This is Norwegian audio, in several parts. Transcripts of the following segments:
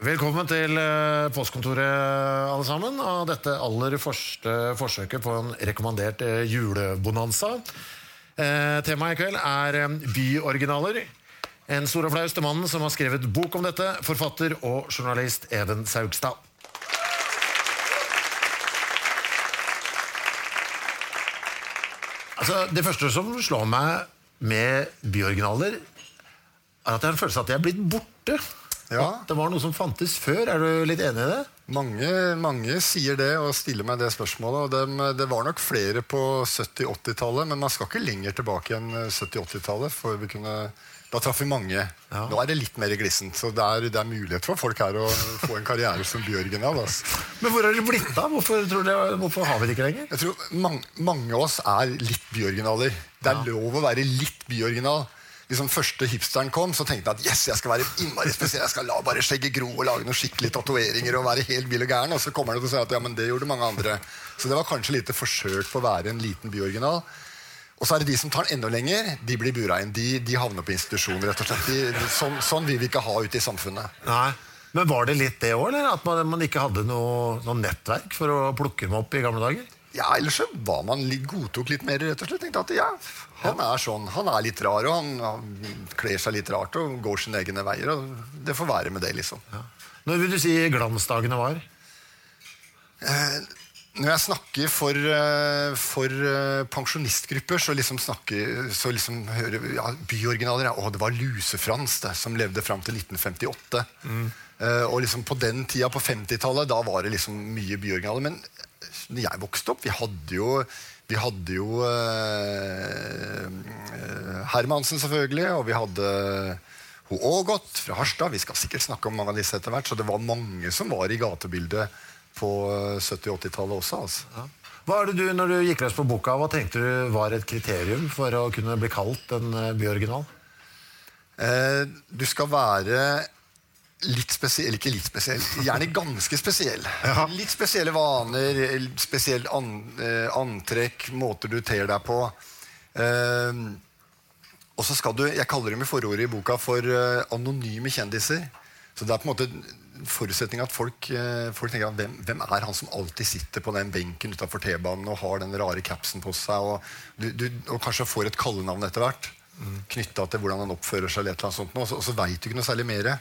Velkommen til eh, postkontoret, alle sammen. Av dette aller første forsøket på en rekommandert eh, julebonanza. Eh, temaet i kveld er eh, byoriginaler. En stor applaus til mannen som har skrevet bok om dette, forfatter og journalist Even Saugstad. Altså, det første som slår meg med byoriginaler, er at jeg har en følelse av at jeg er blitt borte. Ja. Det var noe som fantes før. Er du litt enig i det? Mange, mange sier det og stiller meg det spørsmålet. og dem, Det var nok flere på 70-80-tallet, men man skal ikke lenger tilbake enn 70-80-tallet. for vi kunne... Da traff vi mange. Nå er det litt mer glissent. Så det er, det er mulighet for folk her å få en karriere som byoriginal. Altså. Men hvor er det blitt av? Hvorfor, hvorfor har vi det ikke lenger? Jeg tror mange, mange av oss er litt byoriginaler. Det er lov å være litt byoriginal. Liksom første hipsteren kom, så tenkte han at yes, jeg skal være innmari spesiell. Jeg skal la bare skjegget gro og lage noen skikkelige tatoveringer og være helt vill og gæren. Og så kommer han til å si at ja, men det gjorde mange andre. Så det var kanskje lite forsøk på å være en liten byoriginal. Og så er det de som tar den enda lenger, de blir bura inn. De, de havner på institusjon, rett og slett. De, sånn, sånn vil vi ikke ha ute i samfunnet. Nei. Men var det litt det òg, eller? At man, man ikke hadde noe, noe nettverk for å plukke dem opp i gamle dager? Ja, ellers så var man litt, godtok litt mer, rett og slett. Tenkte at ja, han er sånn, han er litt rar, og han, han kler seg litt rart og går sine egne veier. og Det får være med det, liksom. Når vil du si glansdagene var? Når jeg snakker for, eh, for eh, pensjonistgrupper, så liksom snakker så liksom hører ja, Byoriginaler ja, å, det var Luse-Frans som levde fram til 1958. Eh, og liksom på den tida, på 50-tallet, da var det liksom mye byoriginaler. Men når jeg vokste opp, vi hadde jo vi hadde jo uh, Hermansen, selvfølgelig, og vi hadde Ho Ågot fra Harstad. Vi skal sikkert snakke om mange av disse etter hvert. Så det var mange som var i gatebildet på 70- 80-tallet også. altså. Hva er det du, når du gikk løs på boka, hva tenkte du var et kriterium for å kunne bli kalt en eh, byoriginal? Eh, du skal være litt spesiell, ikke litt spesiell, gjerne ganske spesiell. Litt spesielle vaner, spesielt an, eh, antrekk, måter du ter deg på. Eh, og så skal du, Jeg kaller dem i forordet i boka for eh, anonyme kjendiser. Så det er på en måte forutsetning at folk, eh, folk tenker at hvem, hvem er han som alltid sitter på den benken utafor T-banen og har den rare capsen på seg, og, du, du, og kanskje får et kallenavn etter hvert mm. knytta til hvordan han oppfører seg, eller sånt, og så, og så veit du ikke noe særlig mer.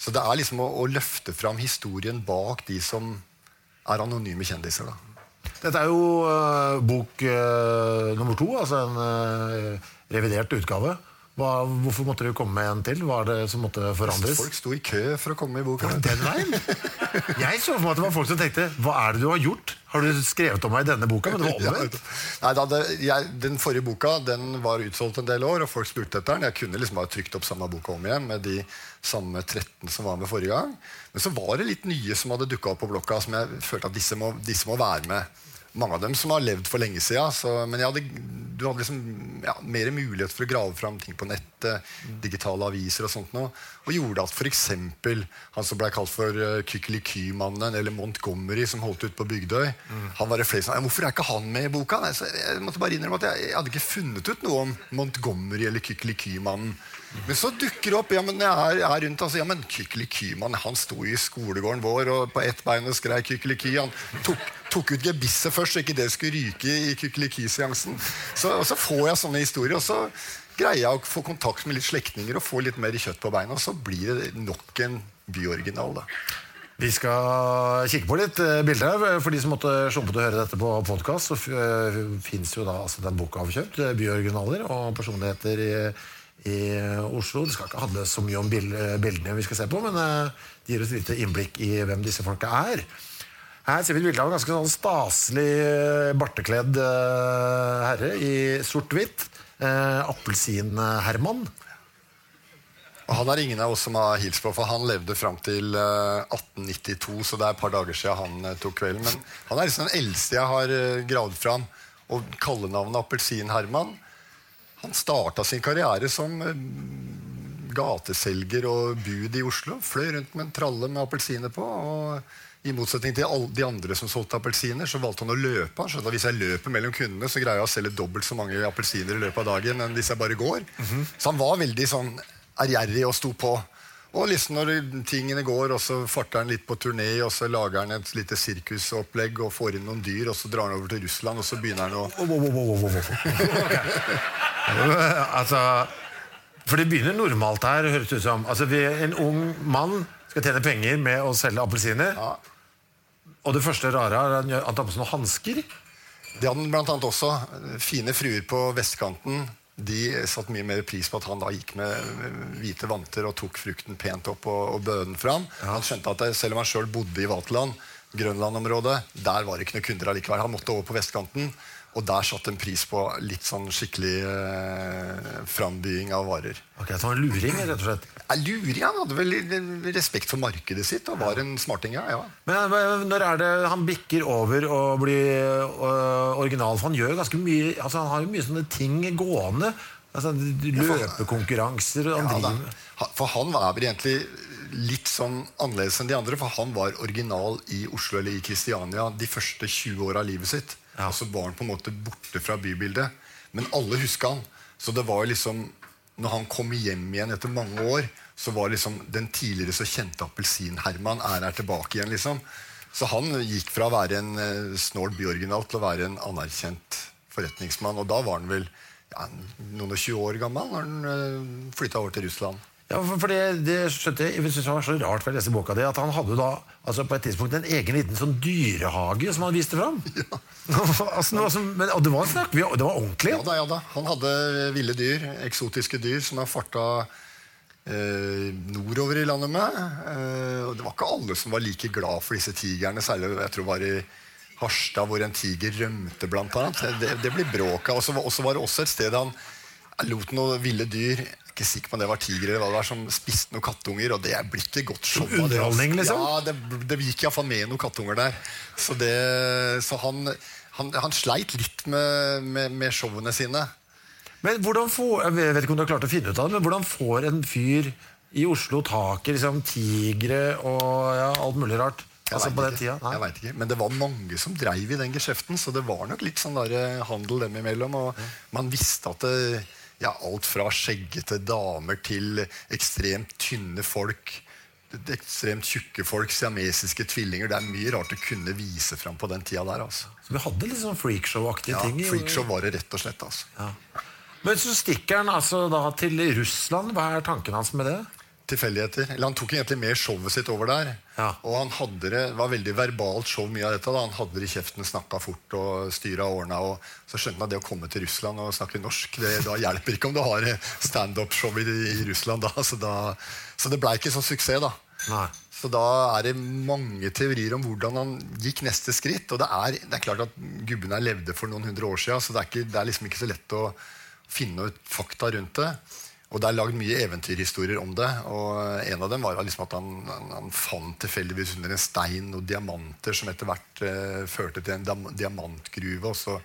Så det er liksom å, å, løfte fram historien bak de som er anonyme kjendiser. da. Dette er jo uh, bok uh, nummer to, altså en uh, revidert utgave. Hva, hvorfor måtte du komme med en til? Hva er det som måtte forandres? Folk sto i kø for å komme i boka. Den veien? Jeg så for meg at det var folk som tenkte Hva er det du har gjort? Har du skrevet om meg i denne boka? Men det var omvendt. Ja, Nei, da, jeg, den forrige boka den var utsolgt en del år, og folk spurte etter den. Jeg kunne liksom bare trykt opp samme boka om igjen med de samme 13 som var med forrige gang. Men så var det litt nye som hadde dukka opp på blokka, som jeg følte at disse må, disse må være med mange av dem som har levd for lenge siden. men hadde, du hadde liksom, ja, mer mulighet for å grave fram ting på nettet, digitale aviser og sånt noe, og gjorde at f.eks. han som ble kalt for uh, Kykeliky-mannen, eller Montgomery, som holdt ut på Bygdøy mm. han var det flere som, Hvorfor er ikke han med i boka? Nei, jeg måtte bare innrømme at jeg, jeg, hadde ikke funnet ut noe om Montgomery eller Kykeliky-mannen. Men så dukker det opp ja, men jeg er, jeg er rundt altså, ja, men Kykeliky-mannen han sto i skolegården vår og på ett bein og skrei Kykeliky. Han tok, tok ut gebisset først, så ikke det skulle ryke i Kykeliky-seansen. Og så får jeg sånne historier. og så greier jeg å få kontakt med litt slektninger og få litt mer kjøtt på beina. Og så blir det nok en byoriginal. da. Vi skal kikke på litt eh, bilder her. For de som måtte slumpe til å høre dette på podkast, så uh, fins jo da altså den boka avkjøpt. eh, Byoriginaler og personligheter i, i Oslo. Det skal ikke handle så mye om eh, bildene vi skal se på, men eh, det gir oss et lite innblikk i hvem disse folka er. Her ser vi et bilde av en ganske sånn staselig eh, bartekledd eh, herre i sort-hvitt. Eh, Appelsin-Herman. Han er ingen av oss som har hilst på, for han levde fram til eh, 1892, så det er et par dager siden han eh, tok kvelden. Men han er liksom den eldste jeg har gravd fram. Og kallenavnet Appelsin-Herman Han starta sin karriere som eh, gateselger og bud i Oslo. Fløy rundt med en tralle med appelsiner på. og i motsetning til alle de andre som solgte appelsiner, så valgte han å løpe. Han skjønte at Hvis jeg løper mellom kundene, så greier jeg å selge dobbelt så mange appelsiner i løpet av dagen enn hvis jeg bare går. Så han var veldig sånn ærgjerrig og sto på. Og liksom når tingene går, og så farter han litt på turné, og så lager han et lite sirkusopplegg og får inn noen dyr, og så drar han over til Russland, og så begynner han å altså, for det begynner normalt her, høres det ut som. Altså, vi, en ung mann skal tjene penger med å selge appelsiner. Ja. Og det første rare er at han han tar på seg noen hansker. Det hadde han blant annet også. Fine fruer på vestkanten. De satte mye mer pris på at han da gikk med hvite vanter og tok frukten pent opp og, og bød den fram. Han skjønte at det, selv om han sjøl bodde i Vaterland, Grønland-området, der var det ikke noen kunder allikevel. Han måtte over på vestkanten, og der satte en pris på litt sånn skikkelig eh, frambying av varer. Ok, Så han er luring, rett og slett. Jeg lurer, Han hadde vel respekt for markedet sitt og var en smarting. Ja, ja. Men eh, når er det han bikker over og blir øh, original? For han gjør ganske mye Altså Han har jo mye sånne ting gående. Altså Løpekonkurranser og han Ja, driver For han var vel egentlig litt sånn annerledes enn de andre, for han var original i Oslo eller i Kristiania de første 20 åra av livet sitt. Ja. Og så var han på en måte borte fra bybildet. Men alle huska han. Så det var liksom når han kom hjem igjen etter mange år, så var liksom den tidligere så kjente Appelsin-Herman er her tilbake igjen. liksom. Så han gikk fra å være en uh, snål byoriginal til å være en anerkjent forretningsmann. Og da var han vel ja, noen og 20 år gammel når han uh, flytta over til Russland. Ja, for, for det, det skjønte jeg, jeg synes det var så rart for å lese boka di at han hadde da altså på et tidspunkt en egen liten sånn dyrehage som han viste fram. altså, det var som, men, og det var, snakk, det var ordentlig. Ja da, ja da. Han hadde ville dyr, eksotiske dyr, som han farta eh, nordover i landet med. Eh, og det var ikke alle som var like glad for disse tigrene, særlig jeg tror var i Harstad, hvor en tiger rømte, blant annet. Det, det ble bråk av. Og så var- det også et sted han lot noen ville dyr jeg ikke sikker på om det var tigre eller hva det var, som spiste noen kattunger. Og det blir ikke godt show. det, altså. Underholdning, liksom? Ja, det, det gikk iallfall med noen kattunger der. Så, det, så han, han, han sleit litt med, med, med showene sine. Men hvordan får, jeg vet ikke om du har klart å finne ut av det, men hvordan får en fyr i Oslo tak i liksom, tigre og ja, alt mulig rart? Jeg Altså veit ikke. Ikke. Men det var mange som dreiv i den geskjeften, så det var nok litt sånn der eh, handel dem imellom. Og man visste at det, ja, alt fra skjeggete damer til ekstremt tynne folk, ekstremt tjukke folk, siamesiske tvillinger. Det er mye rart å kunne vise fram på den tida der. altså. Så vi hadde litt sånn freakshow-aktige Ja, ting. Ja, Freakshow var det rett og slett. altså. Ja. Men så stikker han altså da til Russland. Hva er tanken hans med det? Tilfeldigheter. Eller Han tok egentlig med showet sitt over der. Ja. Og han hadde det, var veldig verbalt show mye av dette. da Han hadde det i kjeften, snakka fort og styra årene. Og så skjønte han at det å komme til Russland og snakke norsk, det, da hjelper ikke om du har standup-show i, i Russland da. Så, da, så det blei ikke sånn suksess, da. Nei. Så da er det mange teorier om hvordan han gikk neste skritt. Og det er, det er klart at gubbene levde for noen hundre år siden, så det er, ikke, det er liksom ikke så lett å finne ut fakta rundt det. Og det er lagd mye eventyrhistorier om det. Og en av dem var liksom at han, han, han fant tilfeldigvis under en stein noen diamanter som etter hvert eh, førte til en diamantgruve. Og så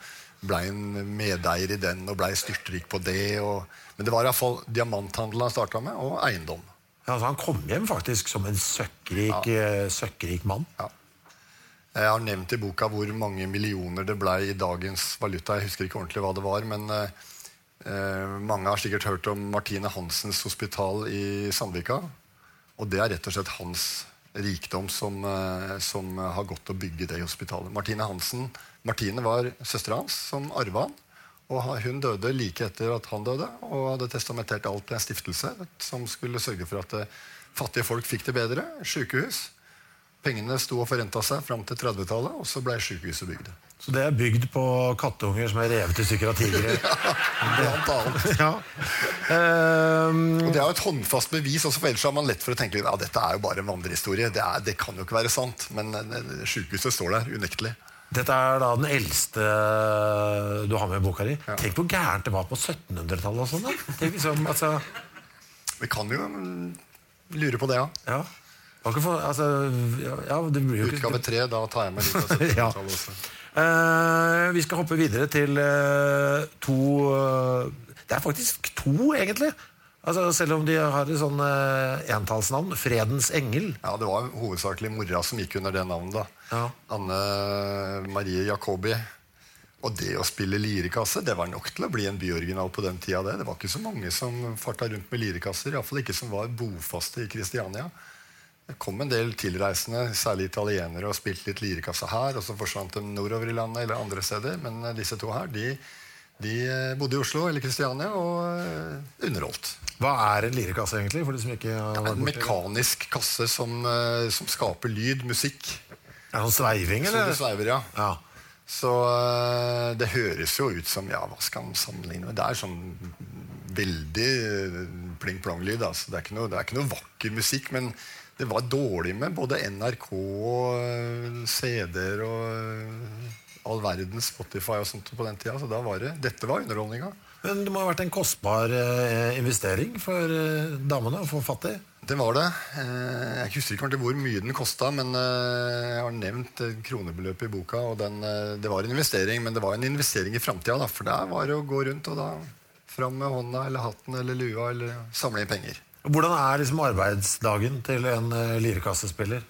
blei han medeier i den og blei styrtrik på det. Og, men det var iallfall diamanthandel han starta med, og eiendom. Ja, altså, han kom hjem faktisk som en søkkrik, ja. søkkrik mann. Ja. Jeg har nevnt i boka hvor mange millioner det ble i dagens valuta. Jeg husker ikke ordentlig hva det var, men eh, eh, mange har sikkert hørt om Martine Hansens hospital i Sandvika. Og det er rett og slett hans rikdom som, eh, som har gått å bygge det hospitalet. Martine Hansen, Martine var søstera hans som arva han. Og hun døde like etter at han døde, og hadde testamentert alt til en stiftelse som skulle sørge for at eh, fattige folk fikk det bedre. Sykehus. Pengene sto og forrenta seg fram til 30-tallet, og så ble sykehuset bygd. Så det er bygd på katteunger som er revet i stykker av tigre. Blant annet. ja. Um, Og Det er jo et håndfast bevis, også for ellers har man lett for å tenke ja, dette er jo bare en vandrehistorie. Det, er, det kan jo ikke være sant. Men sjukehuset sykehuset står der, unektelig. dette er da den eldste du har med i boka di. Tenk hvor gærent det var på 1700-tallet og sånn. liksom, altså, Vi kan jo mm, lure på det, ja. ja. Det for, altså, ja, ja, det Utgave tre, da tar jeg med litt av 1700-tallet også. Eh, vi skal hoppe videre til eh, to eh, Det er faktisk to, egentlig. Altså, selv om de har et sånn uh, entallsnavn. Fredens engel. Ja, Det var hovedsakelig mora som gikk under det navnet. da. Ja. Anne Marie Jacobi. Og det å spille lirekasse det var nok til å bli en byoriginal på den tida. Det Det var ikke så mange som farta rundt med lirekasser. Iallfall ikke som var bofaste i Kristiania. Det kom en del tilreisende, særlig italienere, og spilte litt lirekasse her. Og så forsvant de nordover i landet eller andre steder. Men eh, disse to her de, de eh, bodde i Oslo eller Kristiania og eh, underholdt. Hva er en lirekasse, egentlig? For de som ikke har vært En mekanisk kasse som, som skaper lyd, musikk. Er det sånn sveiving, Så eller? det sveiver, ja. Ja. Så det høres jo ut som Ja, hva skal man sammenligne med? Det er sånn veldig pling-plong-lyd. Altså. Det, det er ikke noe vakker musikk, men det var dårlig med både NRK og eh, CD-er og eh, all verdens Spotify og sånt på den tida. Så da var det, dette var underholdninga. Men det må ha vært en kostbar eh, investering for damene å få fatt i? Det var det. Eh, Jeg husker ikke hvor mye den kosta, men jeg har nevnt kronebeløpet i boka. og den, Det var en investering, men det var en investering i framtida. For der var det å gå rundt og da fram med hånda eller hatten eller lua eller samle inn penger. Hvordan er liksom arbeidsdagen til en uh, lirekassespiller?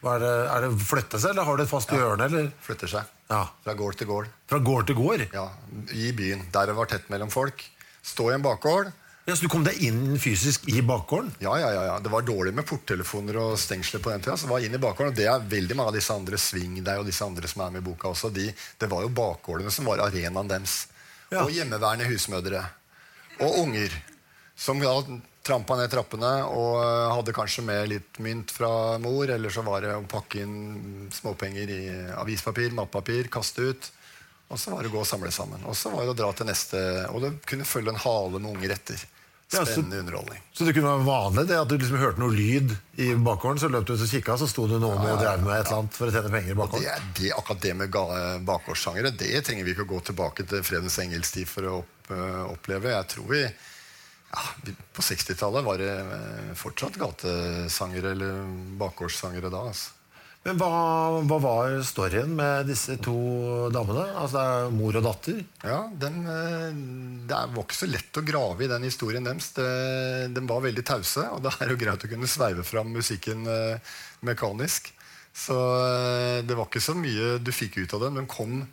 Er det, er det flytte seg, eller har du et fast hjørne? Eller? Flytter seg Ja. fra gård til gård. Fra gård til gård? Ja, I byen. Der det var tett mellom folk. Stå i en bakgård. Ja, så du kom deg inn fysisk i bakgården? Ja, ja, ja, ja. Det var dårlig med porttelefoner og stengsler på den tida. Så det var inn i bakgården, og det er veldig mange av disse andre Sving deg og disse andre som er med i boka også. De, det var jo bakgårdene som var arenaen deres. Ja. Og hjemmeværende husmødre. Og unger. Som da trampa ned trappene og øh, hadde kanskje med litt mynt fra mor, eller så var det å pakke inn småpenger i avispapir, matpapir, kaste ut. Og så var det å gå og samle sammen. Og så var det å dra til neste Og det kunne følge en hale med unger etter. Ja, så- Spennende underholdning. Så det kunne være vanlig det at du liksom hørte noe lyd i bakgården, så løp du ut og kikka, så sto det noen og drev med et eller annet for å tjene penger i Det, bakgården? er- det, akkurat det med bakgårdssangere Det trenger vi ikke å gå tilbake til Fredens engelstid for å øh, oppleve. Jeg tror vi, ja, På 60-tallet var det øh, fortsatt gatesangere eller bakgårdssangere da. Altså. Men hva, hva var storyen med disse to damene? Altså det er mor og datter? Ja, den, øh, Det var ikke så lett å grave i den historien deres. Den De var veldig tause, og det er jo greit å kunne sveive fram musikken øh, mekanisk. Så det var ikke så mye du fikk ut av dem. De kom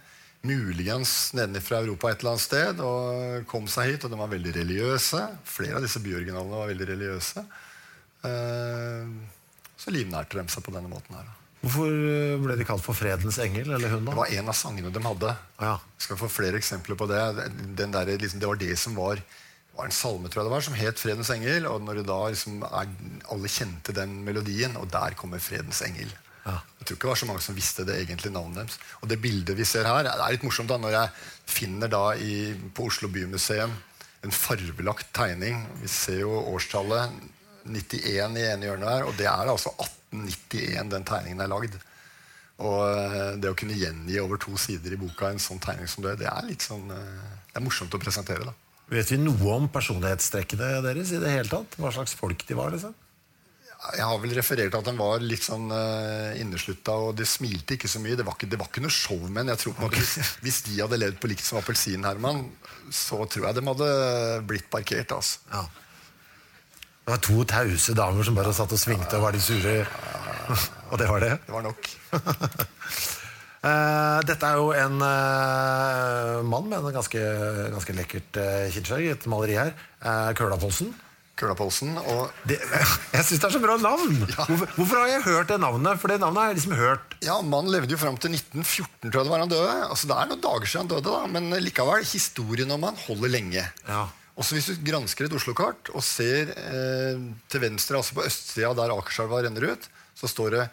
muligens nedenfra Europa et eller annet sted og kom seg hit, og de var veldig religiøse. Flere av disse byoriginalene var veldig religiøse. Eh, Så livnærte de seg på denne måten her. Hvorfor eh, ble de kalt for Fredens engel, eller hun, da? Det var en av sangene de hadde. Ja. Jeg skal få flere eksempler på det. Den der, liksom, det var det som var var en salme tror jeg det var, som het 'Fredens engel'. og når det da liksom er, Alle kjente den melodien, og der kommer 'Fredens engel'. Jeg tror ikke det var så mange som visste det egentlige navnet deres. Og det bildet vi ser her, det er litt morsomt da, når jeg finner da i, på Oslo Bymuseum en farvelagt tegning. Vi ser jo årstallet 91 i ene hjørnet her, og det er altså 1891 den tegningen er lagd. Og eh, det å kunne gjengi over to sider i boka en sånn tegning som det, det er litt sånn eh, Det er morsomt å presentere, da. Vet vi noe om personlighetstrekkene deres i det hele tatt? Hva slags folk de var? liksom? Jeg har vel referert at den var litt sånn uh, inneslutta, og de smilte ikke så mye. Det var ikke, det var ikke noe showmenn. Jeg tror hvis, hvis de hadde levd på likt som appelsin, Herman, så tror jeg de hadde blitt parkert. altså. Ja. Det var to tause damer som bare satt og svingte og var de sure. og det var det. Det var nok. Uh, dette er jo en uh, mann med en ganske, ganske lekkert uh, kinnskjegg. et maleri her. Uh, Køla-Polsen. Køla Poulsen. Og Det, jeg syns det er så bra navn! Hvorfor, hvorfor har jeg hørt det navnet? For det navnet har jeg liksom hørt. ja, Mannen levde jo fram til 1914, tror jeg det var han døde. Altså, det er noen dager siden han døde, da, men likevel, historien om han holder lenge. Ja. Også Hvis du gransker et Oslo-kart og ser eh, til venstre, altså på østsida der Akerselva renner ut, så står det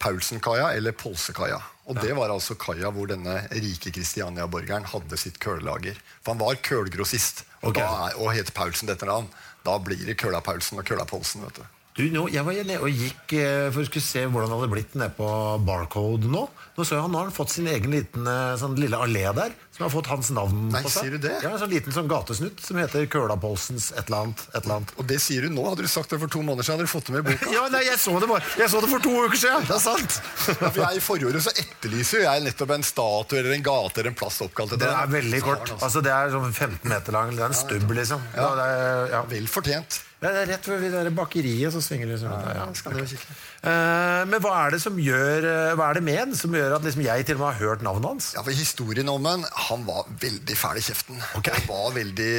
Paulsenkaia eller Polsekaia. Og det var altså kaia hvor denne rike Kristiania-borgeren hadde sitt kølelager. For han var kølgrossist og, Ok. da og het Paulsen dette navn. Da blir det Køla Paulsen og Køla Polsen. vet du. Du, nå, jeg var nede og gikk eh, for å skulle se hvordan det hadde blitt nede på Barcode nå. Nå så jeg han, nå har han fått sin egen liten eh, sånn lille allé der, som har fått hans navn Nei, på seg. sier du det? Ja, En sånn liten sånn gatesnutt som heter Kølapolsens et eller annet. Et eller annet. Og det sier du nå. Hadde du sagt det for to måneder siden, hadde du fått det med i boka. Ja, nei, jeg så det bare Jeg så det for to uker siden! Det er sant! For jeg, I året så etterlyser jo jeg nettopp en statue eller en gate eller en plass oppkalt etter Det er veldig kort. altså- Altså, det er sånn 15 meter lang. Det er en stubb, liksom. Ja. Ja. ja. Vel fortjent. Det er rett ved det bakeriet som svinger liksom. Ja. ja. Eh, men hva er det som gjør eh, Hva er det med den som gjør at liksom jeg til og med har hørt navnet hans? Ja, for Historien om han han var veldig fæl i kjeften. Okay. Han var veldig,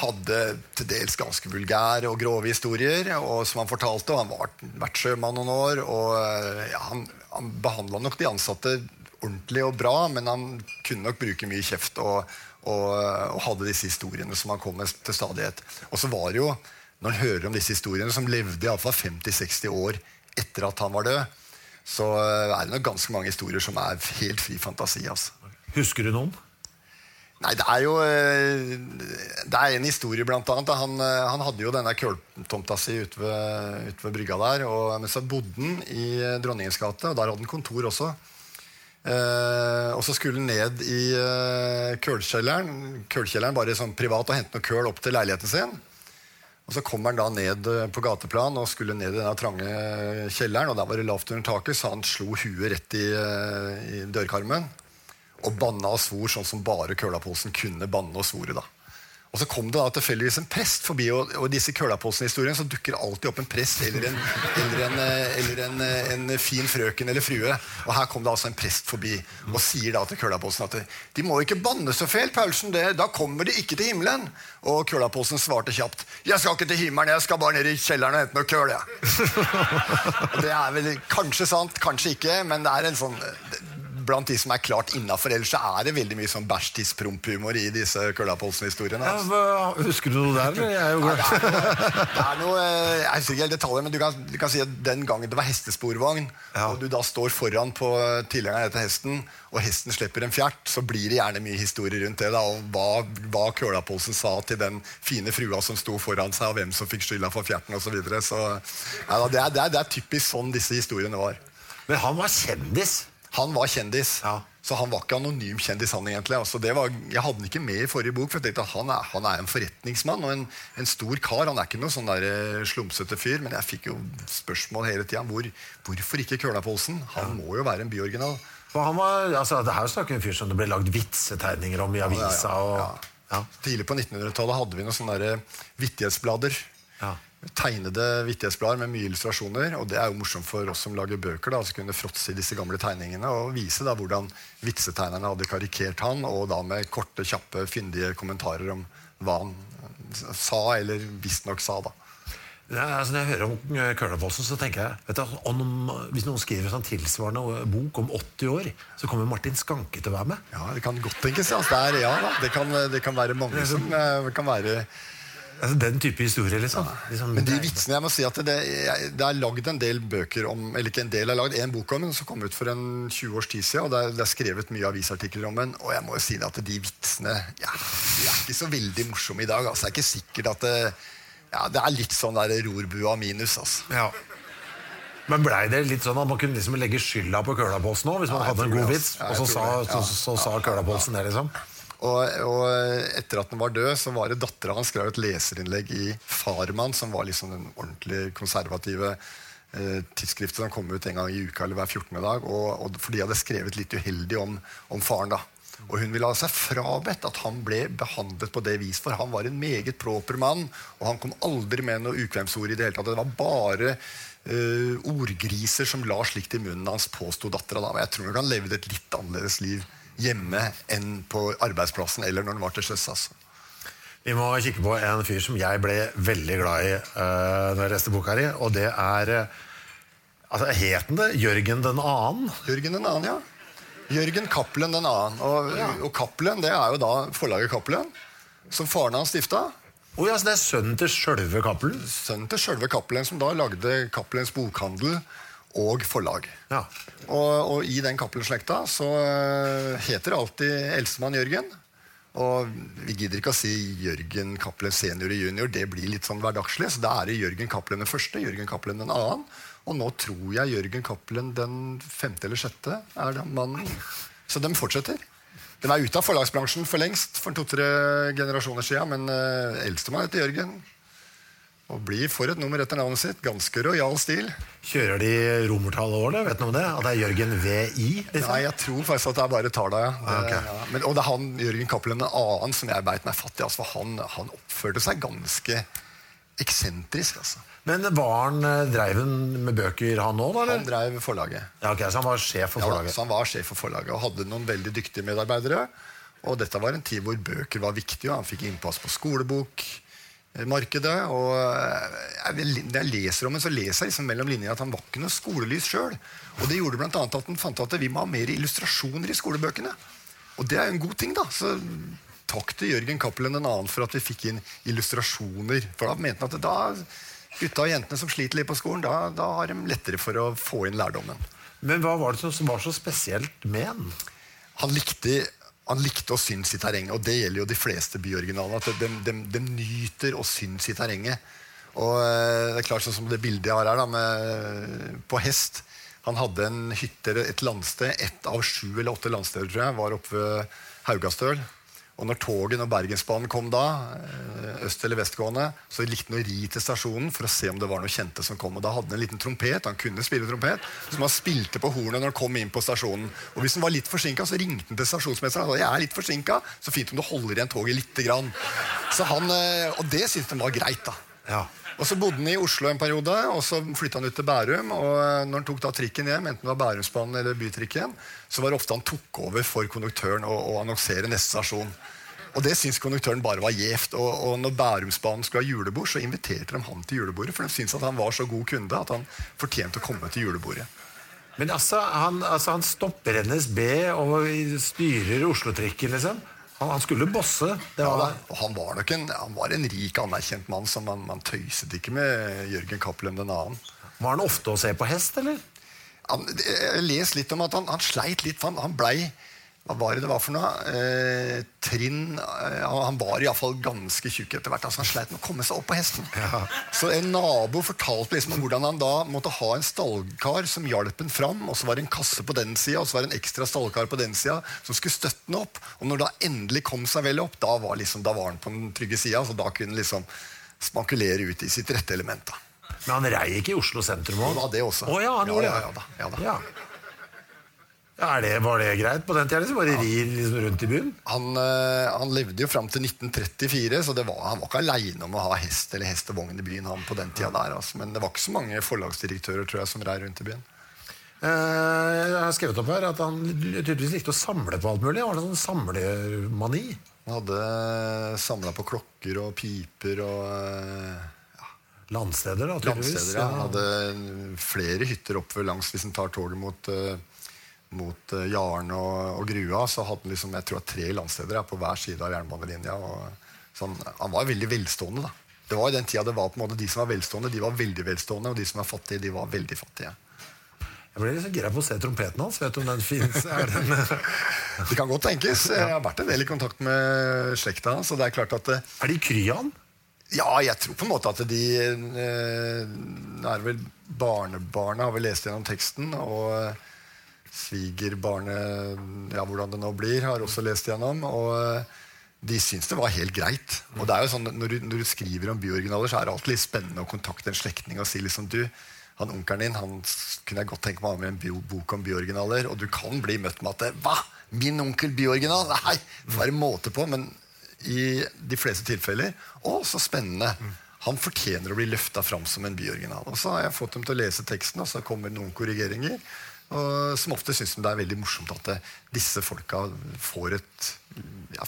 hadde til dels ganske vulgære og grove historier og som han fortalte. og Han var vært sjømann noen år. og eh, ja, Han, han behandla nok de ansatte ordentlig og bra, men han kunne nok bruke mye kjeft og, og, og hadde disse historiene som han kom med til stadighet. Og så var det jo, når han hører om disse historiene, som levde iallfall 50-60 år etter at han var død, så eh, er det nok ganske mange historier som er helt fri fantasi. altså. Husker du noen? Nei, det er jo eh, Det er en historie, blant annet. Han, eh, han hadde jo denne køltomta si ute ved, ut ved brygga der. Og, men så bodde han i Dronningens gate, og der hadde han kontor også. Eh, og så skulle han ned i eh, kølkjelleren, kølkjelleren bare sånn privat og hente noe køl opp til leiligheten sin. Og Så kommer han da ned eh, på gateplan og skulle ned i denne trange eh, kjelleren. og Der var det lavt under taket, så han slo huet rett i, eh, i dørkarmen. Og banna og svor sånn som bare Kølaposen kunne banne og svore. da. Og Så kom det da tilfeldigvis en prest forbi, og, og disse Kølaposen-historiene så dukker alltid opp en prest eller en, eller, en, eh, eller en, eh, en fin frøken eller frue. Og her kom det altså en prest forbi og sier da til Kølaposen at de må ikke banne så fælt, Paulsen, det, da kommer de ikke til himmelen. Og Kølaposen svarte kjapt jeg skal ikke til himmelen, jeg skal bare ned i kjelleren og hente noe køl. jeg». og det er vel kanskje sant, kanskje ikke, men det er en sånn Blant de som er klart innafor, ellers så er det veldig mye sånn bæsj-tiss-promp-humor i disse Køllapolsen-historiene. Altså. Ja, husker du noe der? Jeg er jo Ja, glad. det, er noe, det er noe Jeg husker ikke helt detaljer, men du kan, du kan si at den gangen det var hestesporvogn, Ja. og du da står foran på tilhengeren etter hesten, og hesten slipper en fjert, så blir det gjerne mye historie rundt det. da, Om hva, hva Kølapolsen sa til den fine frua som sto foran seg, og hvem som fikk skylda for fjerten osv. Så, videre. så ja, det, er, det, er, det er typisk sånn disse historiene var. Men han var kjendis. Han var kjendis. Ja. Så han var ikke anonym kjendis, han egentlig. Altså, det var, jeg hadde den ikke med i forrige bok, for jeg tenkte at han er, han er en forretningsmann og en, en stor kar. Han er ikke noe sånn der, eh, slumsete fyr, men jeg fikk jo spørsmål hele tida. Hvor, hvorfor ikke Kølapolsen? Han må jo være en byoriginal. For han var, altså, det her snakker en fyr som det ble lagd vitsetegninger om i avisa. ja, ja. Og, ja. Tidlig på 1900-tallet hadde vi noen sånne der vittighetsblader. Tegnede vittighetsblader med mye illustrasjoner. Og det er jo morsomt for oss som lager bøker. da, kunne fråtse i disse gamle tegningene og vise da hvordan vitsetegnerne hadde karikert han, og da med korte, kjappe, fyndige kommentarer om hva han sa, eller visstnok sa. da. Ja, altså, når jeg hører om eh, Kølapolsen, så tenker jeg vet du, om, Hvis noen skriver sånn tilsvarende bok om 80 år, så kommer Martin Skanke til å være med. Ja, Det kan godt tenkes. Altså. Det, er, ja. Det, kan, det kan være mange som eh, kan være Altså, den type historie, liksom. liksom Men de vitsene, jeg må si at det, jeg- det er lagd en del bøker om Eller ikke en del, har lagd en bok om den som kom ut for en 20 års tid siden. Og det er, det er skrevet mye avisartikler om den. Og jeg må jo si at de vitsene ja, de er ikke så veldig morsomme i dag. Altså, det er ikke sikkert at det, ja, det er litt sånn der rorbua minus. Altså. Ja. Men blei det litt sånn at man kunne liksom legge skylda på Kølapolsen òg, hvis man Ja, hadde en god vits, altså. Ja, og så sa, så, så, så sa Kølapolsen det, liksom? Og, og etter at han var død, så var det dattera hans skrev et leserinnlegg i Farman, som var liksom den ordentlig konservative eh, tidsskriftet som kom ut en gang i uka eller hver 14. dag. Og, og For de hadde skrevet litt uheldig om, om faren. da. Og Hun ville ha seg frabedt at han ble behandlet på det vis, for han var en meget proper mann. Og han kom aldri med noe ukvemsord i det hele tatt. Det var bare eh, ordgriser som la slikt i munnen hans, påsto dattera. da. Og Jeg tror nok han levde et litt annerledes liv hjemme enn på arbeidsplassen eller når han var til sjøs. Altså. Vi må kikke på en fyr som jeg ble veldig glad i uh, når jeg leste boka di, og det er uh, altså, Het den det Jørgen den annen? Jørgen den annen, ja. Jørgen Cappelen den annen. Og, ja. og Cappelen, det er jo da forlaget Cappelen, som faren hans stifta. Oh, ja, så det er sønnen til sjølve Cappelen? Sønnen til sjølve Cappelen, som da lagde Cappelens bokhandel og forlag. Ja. Og, og, i den Cappelen-slekta så heter det alltid eldstemann Jørgen. Og vi gidder ikke å si Jørgen Cappelen senior og junior. Det blir litt sånn hverdagslig. Så da er det Jørgen Cappelen den første, Jørgen Cappelen den annen. Og nå tror jeg Jørgen Cappelen den femte eller sjette er den mannen. Så de fortsetter. De er ute av forlagsbransjen for lengst, for to-tre generasjoner siden. Men uh, eldstemann heter Jørgen. Og blir for et nummer etter navnet sitt. Ganske rojal stil. Kjører de romertallårene? Vet du om det? At det er Jørgen VI? Liksom? Nei, jeg tror faktisk at det er bare talla, ja. Ah, okay. ja. Men, og det er han Jørgen Cappelen annen som jeg beit meg fatt i. Altså, han, han, oppførte seg ganske eksentrisk. altså. Men var han, eh, Dreiv han med bøker, han òg? Han dreiv forlaget. Ja, ok, Så han var sjef for forlaget? Ja, så han var sjef for forlaget og hadde noen veldig dyktige medarbeidere. Og dette var en tid hvor bøker var viktige, og han fikk innpass på skolebok markedet. Og eh, når jeg leser om ham, så leser jeg liksom mellom linjene at han var ikke noe skolelys sjøl. Og det gjorde bl.a. at han fant at vi må ha mer illustrasjoner i skolebøkene. Og det er jo en god ting, da. Så takk til Jørgen Cappelen en annen for at vi fikk inn illustrasjoner. For da mente han at da gutta og jentene som sliter litt på skolen, da, da har de lettere for å få inn lærdommen. Men hva var det som var så spesielt med han? Han likte han likte å synes i terrenget, og det gjelder jo de fleste byoriginalene. at de, de, de, nyter å synes i terrenget. Og eh, det er klart sånn som det bildet jeg har her da, med, på hest. Han hadde en hytte, et landsted, ett av sju eller åtte landsteder tror jeg, var oppe ved Haugastøl. Og når toget når Bergensbanen kom da, eh, øst- eller vestgående, så likte han å ri til stasjonen for å se om det var noen kjente som kom. Og da hadde han en liten trompet, han kunne spille trompet, som han spilte på hornet når han kom inn på stasjonen. Og hvis han var litt forsinka, så ringte han til stasjonsmesteren og sa jeg er litt forsinka, så fint om du holder igjen toget lite grann. Så han, eh, og det syntes han var greit, da. Ja. Og Så bodde han i Oslo en periode, og så flytta han ut til Bærum. og eh, når han tok da trikken hjem, enten det var Bærumsbanen eller Bytrikken, så var det ofte han tok over for konduktøren og, og annonsere neste stasjon. Og det syntes konduktøren bare var gjevt. Og, og når Bærumsbanen skulle ha julebord, så inviterte de han til julebordet, for de syntes at han var så god kunde at han fortjente å komme til julebordet. Men altså, han, altså, han stopper NSB og styrer Oslo-trikken, liksom? Han, han, skulle bosse. det ja, det. han var nok en, han var en rik, anerkjent mann, så man, man tøyset ikke med Jørgen Cappelen den annen. Var han ofte å se på hest, eller? Han, jeg les litt om at han, han sleit litt. Han, han blei hva var det det var for noe? Eh, trinn eh, Han var iallfall ganske tjukk etter hvert. Altså han sleit med å komme seg opp på hesten. Ja. Så en nabo fortalte liksom om hvordan han da måtte ha en stallkar som hjalp ham fram. Og så var det en kasse på den sida og så var det en ekstra stallkar på den sida som skulle støtte den opp. Og når da endelig kom seg vel opp, da var, liksom, da var han på den trygge sida. Så da kunne han liksom smakulere ut i sitt rette element. da. Men han rei ikke i Oslo sentrum òg? Ja, det også. Oh, ja, han ja, ja, ja, da, ja, da. Ja. Ja, det, var det greit på den tida? Liksom? Bare rir liksom rundt i byen? Han, øh, han levde jo fram til 1934, så var, han var ikke aleine om å ha hest eller hest og vogn i byen. han på den tida der, altså. Men det var ikke så mange forlagsdirektører tror jeg, som rei rundt i byen. Eh, jeg har skrevet opp her at han tydeligvis likte å samle på alt mulig. Var det sånn samlemani? Han hadde samla på klokker og piper og eh. Landsteder, da? Landsteder, ja. Han hadde flere hytter oppe langs hvis en tar toget mot uh, mot uh, Jaren og, og, Grua, så hadde han liksom, jeg tror tre landsteder på hver side av jernbanelinja. Sånn, han var veldig velstående. da. Det var i den tida det var på en måte De som var velstående, de var veldig velstående, og de som var fattige, de var veldig fattige. Jeg ble så gira på å se trompeten hans. Vet du om den fins? det kan godt tenkes. Jeg har vært en del i kontakt med slekta hans. det Er klart at... Eh, er de kry han? Ja, jeg tror på en måte at de eh, er vel Barnebarna har vel lest gjennom teksten. og svigerbarnet, ja, hvordan det nå blir, har også lest gjennom. Og eh, de syns det var helt greit. Og det er jo sånn, når du, når du skriver om byoriginaler, så er det alltid litt spennende å kontakte en slektning og si liksom du, han onkelen din han kunne jeg godt tenke meg å ha med en bok om byoriginaler. Og du kan bli møtt med at Hva? Min onkel byoriginal? Nei! Det får måte på. Men i de fleste tilfeller Å, så spennende. Han fortjener å bli løfta fram som en byoriginal. Og så har jeg fått dem til å lese teksten, og så kommer noen korrigeringer. Og som ofte syns de det er veldig morsomt at det, disse folka får, et, ja,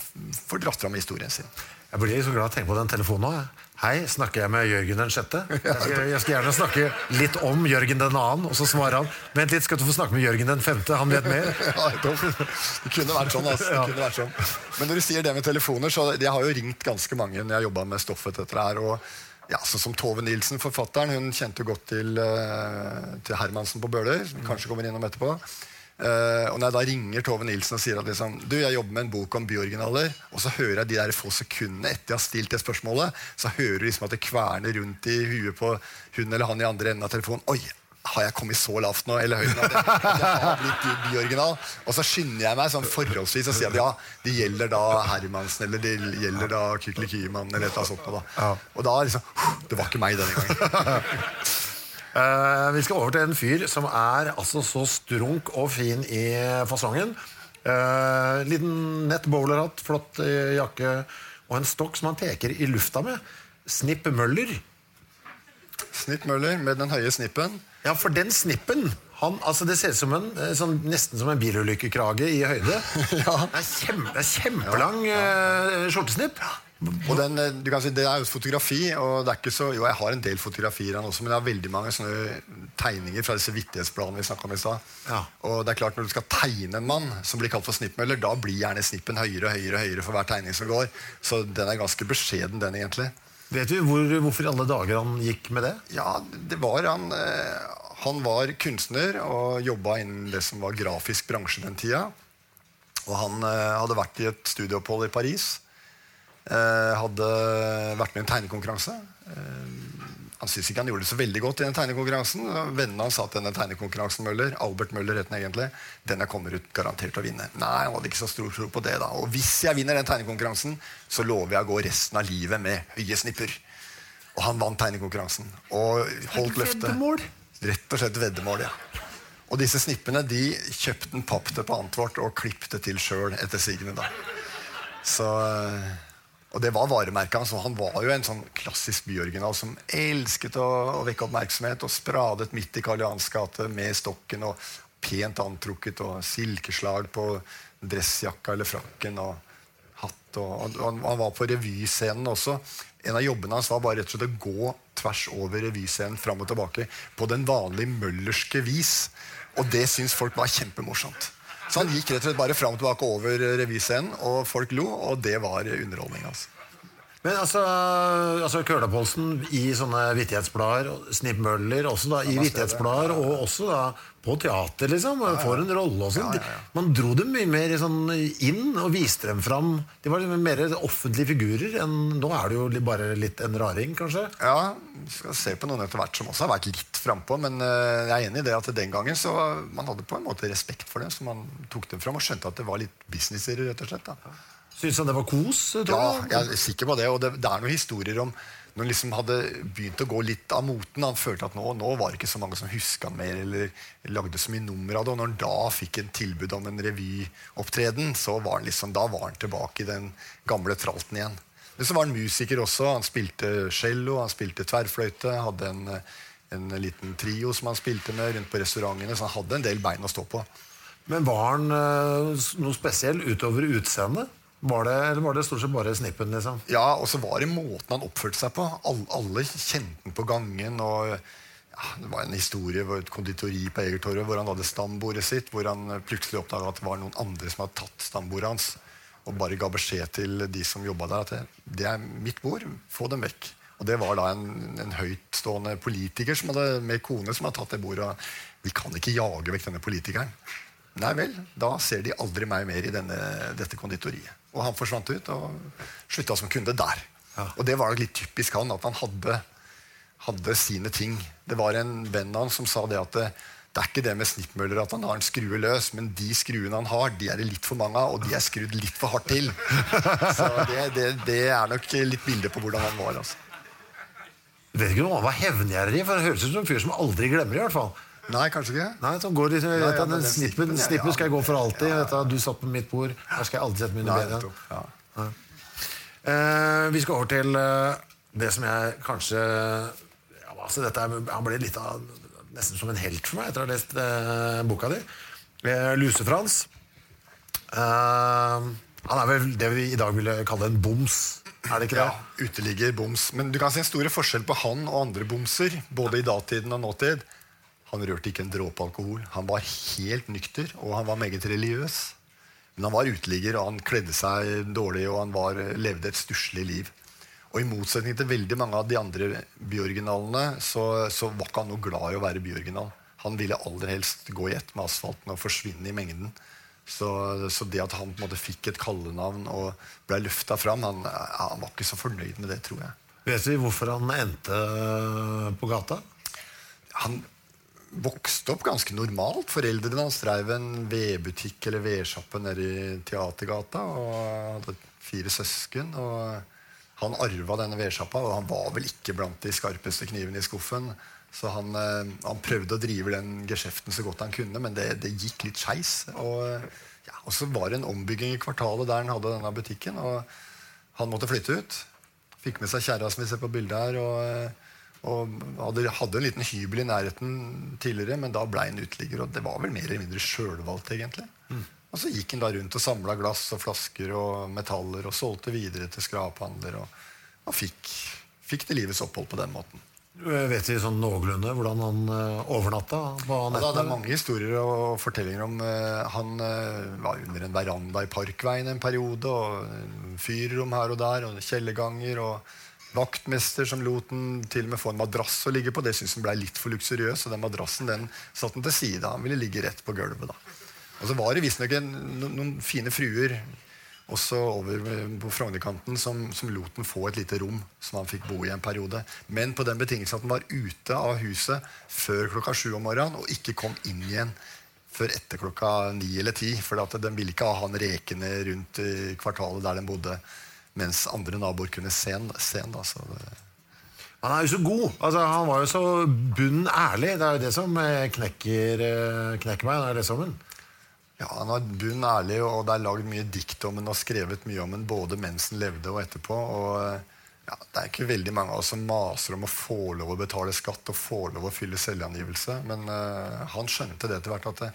får dratt fram historien sin. Jeg blir så glad av å tenke på den telefonen nå. Hei, snakker jeg med Jørgen den sjette? Jeg skal, jeg skal gjerne snakke litt om Jørgen den annen, og så svarer han Vent litt, skal du få snakke med Jørgen den femte? Han vet mer. Ja, det kunne vært sånn. altså. Det kunne vært sånn. Men når du sier det med telefoner, så jeg har jo ringt ganske mange når jeg jobba med stoffet. etter det her, og ja, sånn som Tove Nilsen, forfatteren, hun kjente godt til, eh, til Hermansen på Bøler. som Kanskje kommer innom etterpå. Uh, og når jeg da ringer Tove Nilsen og sier at liksom, du, jeg jobber med en bok om byoriginaler, og så hører jeg de der få sekundene etter jeg har stilt det spørsmålet, så hører du liksom at det kverner rundt i huet på hun eller han i andre enden av telefonen. Oi, har jeg kommet så lavt nå? Eller høyden at jeg, at jeg har blitt byoriginal? Og så skynder jeg meg sånn forholdsvis og sier at ja, det gjelder da Hermansen, eller det gjelder da Kykelikiman, eller et eller annet sånt. Da. Og da liksom Det var ikke meg denne gangen. uh, vi skal over til en fyr som er altså så strunk og fin i fasongen. Uh, liten nett bowlerhatt, flott uh, jakke og en stokk som han peker i lufta med. Snipp Møller. Snipp Møller med den høye snippen. Ja, for den snippen han, altså Det ser ut som en, eh, sånn, nesten som en bilulykkekrage i høyde. Ja. Det er, kjempe, det er kjempelang eh, skjortesnipp. Og den, eh, du kan si, Det er jo et fotografi, og det er ikke så, jo, jeg har en del fotografier av den også, men jeg har veldig mange sånne tegninger fra disse vittighetsplanene vi snakket om i stad. Ja. Og det er klart Når du skal tegne en mann som blir kalt for snippmøller, da blir gjerne snippen høyere og høyere, høyere for hver tegning som går. Så den er ganske beskjeden, den egentlig. Vet du hvor, hvorfor i alle dager han gikk med det? Ja, det var han eh, Han var kunstner og jobba innen det som var grafisk bransje den tida. Og han eh, hadde vært i et studieopphold i Paris. Eh, hadde vært med i en tegnekonkurranse. Han syntes ikke han gjorde det så veldig godt i den tegnekonkurransen. Vennene hans sa til denne tegnekonkurransen Møller, Albert Møller heter den egentlig, den jeg kommer ut garantert til å vinne. Nei, han hadde ikke så stor tro på det. da. Og hvis jeg vinner den tegnekonkurransen, så lover jeg å gå resten av livet med høye snipper. Og han vant tegnekonkurransen. Og holdt løftet. Veddemål? Rett og slett veddemål, ja. Og disse snippene de kjøpte han pappte på Antwort og klippte til sjøl etter sigende. da. Så, eh, og det var varemerket hans. Han var jo en sånn klassisk byoriginal som elsket å, å vekke oppmerksomhet og spradet midt i Karl Johans gate med stokken og pent antrukket og silkeslag på dressjakka eller frakken og hatt. Og, og han, han var på revyscenen også. En av jobbene hans var bare rett og slett å gå tvers over revyscenen fram og tilbake på den vanlige møllerske vis. Og det syns folk var kjempemorsomt. Så han gikk rett og slett bare fram og tilbake over revyscenen, og folk lo, og det var underholdning. altså. Men altså, altså Køla-Polsen i sånne vittighetsblader, Snipp Møller også da, i vittighetsblader, og også da på teater, liksom. Får en rolle og sånn. Man dro dem mye mer sånn inn og viste dem fram. De var liksom mer offentlige figurer enn Nå er det jo bare litt en raring, kanskje. Ja, vi skal se på noen etter hvert som også har vært litt frampå. Men eh, jeg er enig i det at den gangen så man hadde på en måte respekt for det. Så man tok dem fram og skjønte at det var litt businesser, rett og slett. da. Syns han det var kos? Ja, jeg er sikker på det. Og det, det er noen historier om når han liksom hadde begynt å gå litt av moten. Han følte at nå, nå var det ikke så mange som huska han mer eller lagde så mye nummer av det. Og når han da fikk en tilbud om en revyopptreden, så var han liksom, da var han tilbake i den gamle tralten igjen. Men så var han musiker også. Han spilte cello, han spilte tverrfløyte. Hadde en, en liten trio som han spilte med rundt på restaurantene. Så han hadde en del bein å stå på. Men var han eh, noe spesiell utover utseendet? Var det, eller var det stort sett bare snippen, liksom? Ja, og så var det måten han oppførte seg på. Alle, alle kjente han på gangen. og ja, Det var en historie hvor et konditori på Egertorget hvor han hadde stambordet sitt. Hvor han plutselig oppdaga at det var noen andre som hadde tatt stambordet hans. Og bare ga beskjed til de som jobba der, at det, er mitt bord, få dem vekk. Og det var da en, en høytstående politiker som hadde, med kone som hadde tatt det bordet. Vi kan ikke jage vekk denne politikeren. Nei vel, da ser de aldri meg mer i denne, dette konditoriet. Og han forsvant ut og slutta som kunde der. Og det var nok litt typisk han, at han hadde, hadde sine ting. Det var en venn av han som sa det at det, det er ikke det med snippmøller at han har en skrue løs, men de skruene han har, de er det litt for mange av, og de er skrudd litt for hardt til. Så det, det, det er nok litt bilde på hvordan han var. altså. Jeg vet ikke om han var hevngjerrig, for det høres ut som en fyr som aldri glemmer. i hvert fall Nei, kanskje ikke? Nei, så går jeg Nei, ja, den snippen, snippen, snippen skal jeg gå for alltid. ja, ja, du, satt på mitt bord, her skal jeg aldri sette mine under ja. Eh, vi skal over til uh, det som jeg kanskje ja, altså er, Han ble litt av nesten som en helt for meg etter å ha lest uh, boka di. Eh, Luse-Frans. Han er vel det vi i dag ville kalle en boms, er det ikke det? Ja, uteligger, boms. Men du kan se en store forskjell på han og andre bomser, både i datiden og nåtid. Han rørte ikke en dråpe alkohol. Han var helt nykter, og han var meget religiøs. Men han var uteligger, og han kledde seg dårlig, og han var, levde et stusslig liv. Og i motsetning til veldig mange av de andre byoriginalene, så, så var ikke han noe glad i å være byoriginal. Han ville aller helst gå i ett med asfalten og forsvinne i mengden. Så, så, det at han på en måte fikk et kallenavn og ble løfta fram han, han, var ikke så fornøyd med det, tror jeg. Vet vi hvorfor han endte på gata? Han vokste opp ganske normalt. Foreldrene hans drev en vedbutikk eller vedsjappe nede i Teatergata. Og hadde fire søsken. og Han arva denne vedsjappa, og han var vel ikke blant de skarpeste knivene i skuffen. Så han, eh, han, prøvde å drive den geskjeften så godt han kunne, men det, det gikk litt skeis. Og, ja, og, så var det en ombygging i kvartalet der han hadde denne butikken. Og han måtte flytte ut. Fikk med seg kjerra som vi ser på bildet her. Og, og hadde, en liten hybel i nærheten tidligere, men da ble han uteligger. Og det var vel mer eller mindre sjølvalgt, egentlig. Mm. Og så gikk han da rundt og samla glass og flasker og metaller og solgte videre til skraphandler. Og, og fikk, fikk det livets opphold på den måten. Vet vi sånn noenlunde hvordan han uh, overnatta? Ja, det er mange historier og fortellinger om uh, Han var under en veranda i Parkveien en periode. og Fyrrom her og der, og kjellerganger. og Vaktmester som lot den til og med få en madrass å ligge på. Det syntes han ble litt for luksuriøs, så den madrassen den satt han til side. Han ville ligge rett på gulvet. da. Og så var det visstnok noen fine fruer også over på Frognerkanten, som, som lot den få et lite rom som han fikk bo i en periode. Men på den betingelse at den var ute av huset før klokka sju om morgenen og ikke kom inn igjen før etter klokka ni eller ti. For den ville ikke ha han rekende rundt kvartalet der den bodde, mens andre naboer kunne se den. Han er jo så god. Altså, han var jo så bunn ærlig. Det er jo det som eh, knekker, eh, knekker meg. Det er det som hun? Ja, Han er bunn ærlig, og det er lagd mye dikt om ham og skrevet mye om ham både mens han levde og etterpå. og ja, Det er ikke veldig mange av oss som maser om å få lov å betale skatt og få lov å fylle selvangivelse, men uh, han skjønte det etter hvert at det,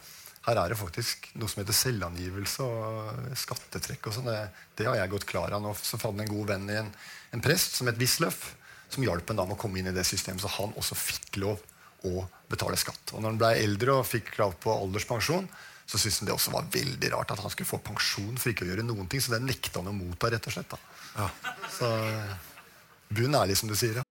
her er det faktisk noe som heter selvangivelse og skattetrekk. og sånn. Det, det, har jeg gått klar av. Nå så fant jeg en god venn i en, en prest som het Wisløff, som hjalp ham med å komme inn i det systemet, så han også fikk lov å betale skatt. Og når han ble eldre og fikk krav på alderspensjon, så syntes han det også var veldig rart at han skulle få pensjon for ikke å gjøre noen ting. Så det nekta han å motta, rett og slett. Ja. Så bunn ærlig, som du sier. Ja.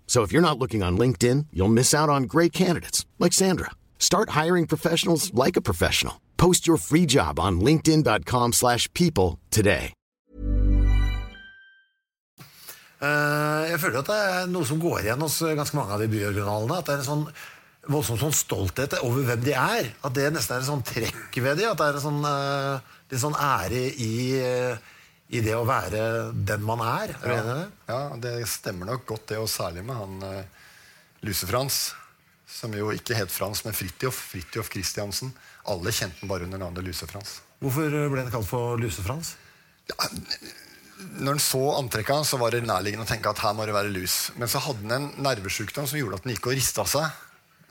So if you're not looking on LinkedIn, you'll miss out on great candidates like Sandra. Start hiring professionals like a professional. Post your free job on linkedin.com/people today. Uh, jeg føler at det er noe som går igjen hos ganske mange av de byoriginalene. At det er en sånn voldsom sånn stolthet over hvem de er. At det nesten er en sånn trekk ved de. At det er en sånn, uh, litt sånn ære i, eh, i det å være den man er. Er du enig i det? Ja, det stemmer nok godt, det, og særlig med han uh, Luse-Frans. Som jo ikke het Frans, men Fridtjof. Fridtjof Christiansen. Alle kjente han bare under navnet Luse-Frans. Hvorfor ble den kalt for Luse-Frans? Når han så antrekka, så var det nærliggende å tenke at her må det være lus. Men så hadde han en nervesjukdom som gjorde at han gikk og rista seg.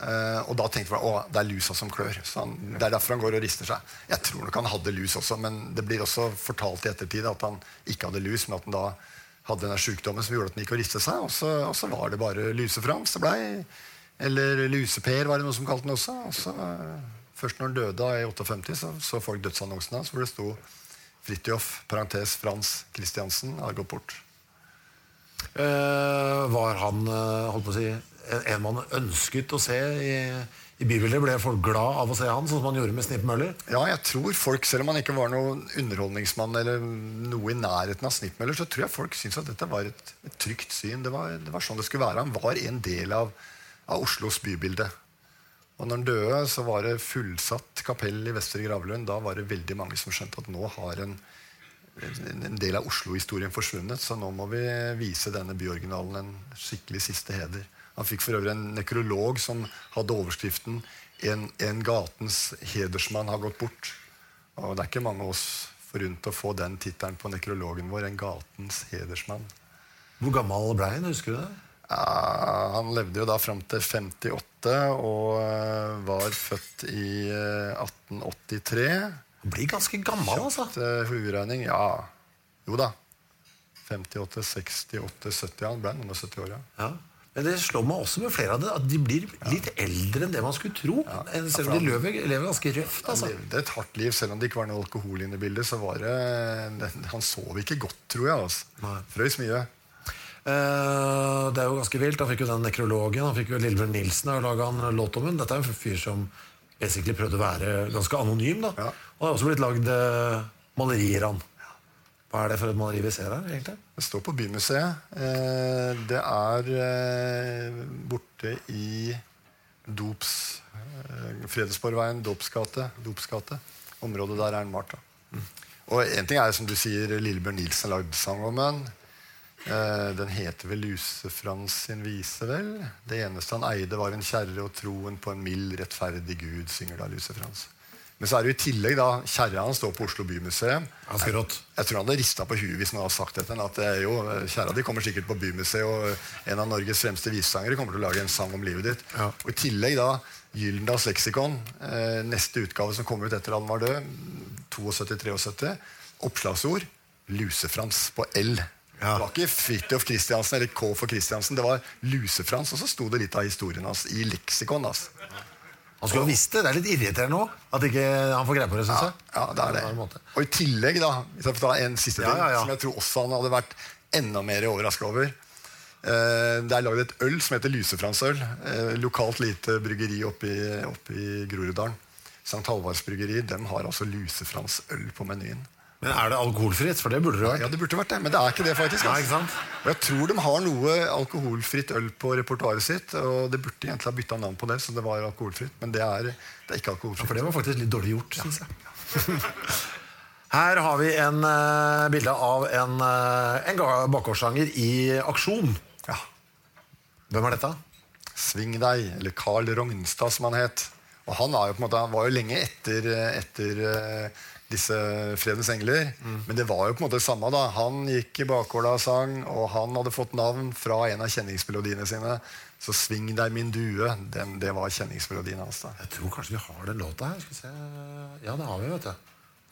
Eh, og da tenkte jeg at det er lusa som klør. Så han, det er derfor han går og rister seg. Jeg tror nok han hadde lus også, men det blir også fortalt i ettertid at han ikke hadde lus, men at han da hadde denne sykdommen som gjorde at han gikk og ristet seg. Og så, og så var det bare Luse-Frans det blei. Eller Luse-Per var det noe som kalte den også. Og så, uh, først når han døde i 58, så så folk dødsannonsen hans hvor det sto Fridtjof, parentes Frans Christiansen, har gått bort. Eh, var han eh, holdt på å si, en, en man ønsket å se i, i bybildet? Ble folk glad av å se han, sånn som man gjorde med Snipp Møller? Ja, jeg tror folk, Selv om han ikke var noen underholdningsmann eller noe i nærheten av Snittmøller, så tror jeg folk syntes at dette var et, et trygt syn. Det var, det var sånn det skulle være. Han var en del av, av Oslos bybilde. Og når han døde, så var det fullsatt kapell i Vestre Gravlund. Da var det veldig mange som skjønte at nå har en, en del av Oslo-historien forsvunnet. Så nå må vi vise denne byoriginalen en skikkelig siste heder. Han fikk for øvrig en nekrolog som hadde overskriften 'En, en gatens hedersmann har gått bort'. Og det er ikke mange av oss forunt å få den tittelen på nekrologen vår. 'En gatens hedersmann'. Hvor gammel ble han? Husker du det? Ja, han levde jo da fram til 58 og eh, var født i eh, 1883. Blir ganske gammel, altså. Kjapt hueregning, ja. Jo da. 58, 68, 70. Han ble noen og 70 år, ja. Ja. Men det slår meg også med flere av det at de blir litt eldre enn det man skulle tro. Ja. Selv om de lever, lever ganske røft. Altså. Han levde et hardt liv, selv om det ikke var noe alkohol inne i bildet. så var det, Han sov ikke godt, tror jeg. altså. Frøys mye. Eh, det er jo ganske vilt. Han fikk jo den nekrologen. Han fikk jo Lillebjørn Nilsen og laga en låt om henne. Dette er en fyr som basically prøvde å være ganske anonym. da. Ja. Og det er også blitt lagd eh, malerier av han. Hva er det for et maleri vi ser her, egentlig? Det står på Bymuseet. Eh, det er eh, borte i dops... Fredensborgveien, Dåpsgate. Dopsgate. Området der er den malt. da. Og en ting er som du sier, Lillebjørn Nilsen lagde sang om den. Eh, den heter vel Lusefrans sin vise, vel? Det eneste han eide, var en kjerre og troen på en mild, rettferdig Gud, synger da Lusefrans. Men så er det jo i tillegg da, kjerra hans står på Oslo Bymuseum. Jeg. Jeg tror han hadde rista på huet hvis han hadde sagt dette. At det jo, kjæra di kommer sikkert på Bymuseet, og en av Norges fremste visesangere kommer til å lage en sang om livet ditt. Ja. Og I tillegg da Gyldendals leksikon, eh, neste utgave som kommer ut etter han var død, 72-73, oppslagsord Lusefrans på L. Ja. Det var ikke Fridtjof Christiansen eller K for Christiansen, det var Lusefrans. Og så sto det litt av historien hans i leksikon. Altså. Han skulle ha visst det. Det er litt irriterende òg. At ikke han får greie på det, Synes jeg. ja, det er det. Og i tillegg, da, hvis jeg får ta en siste ting, Ja, ja, ja. som jeg tror også han hadde vært enda mer overraska over eh, Det er lagd et øl som heter Lusefransøl. Eh, lokalt lite bryggeri oppe i, oppe i Groruddalen. St. Halvards bryggeri de har altså Lusefransøl på menyen. Men er det alkoholfritt? For det burde det vært. ja, det burde vært det, men det er ikke det, faktisk. Ja, altså. ikke sant? Og jeg tror de har noe alkoholfritt øl på repertoaret sitt. Og det burde egentlig ha bytta navn på det, så det var alkoholfritt. Men det er, det er ikke alkoholfritt. For det var faktisk litt dårlig gjort, syns jeg. Her har vi en uh, bilde av en, uh, en bakgårdssanger i aksjon. Ja. Hvem er dette? Sving deg, eller Carl Rognstad, som han het. Og han, jo måte, han var jo lenge etter, etter eh, disse Fredens engler. Men det var jo på en måte det samme. da. Han gikk i bakgårda og sang, og han hadde fått navn fra en av kjenningsmelodiene sine. Så 'Sving deg, min due', den, det var kjenningsmelodien hans. da. Jeg tror kanskje vi har den låta her. Skal vi se. Ja, det har vi, vet du.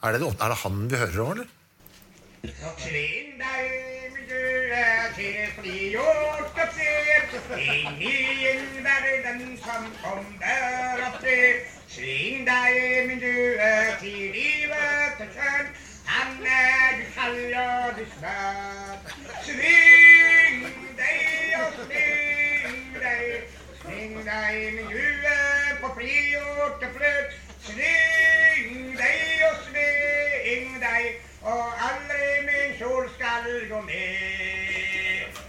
Er det, er det han vi hører òg, eller? Sving deg, er til fri og spaser, inn i en verden som kommer opp til. Sving deg, min due, til livet er skjønn, han er du kald og du smør. Sving deg og sving deg min due på frigjort og fløt. Sving deg og sving deg, og aldri min kjol skal gå ned.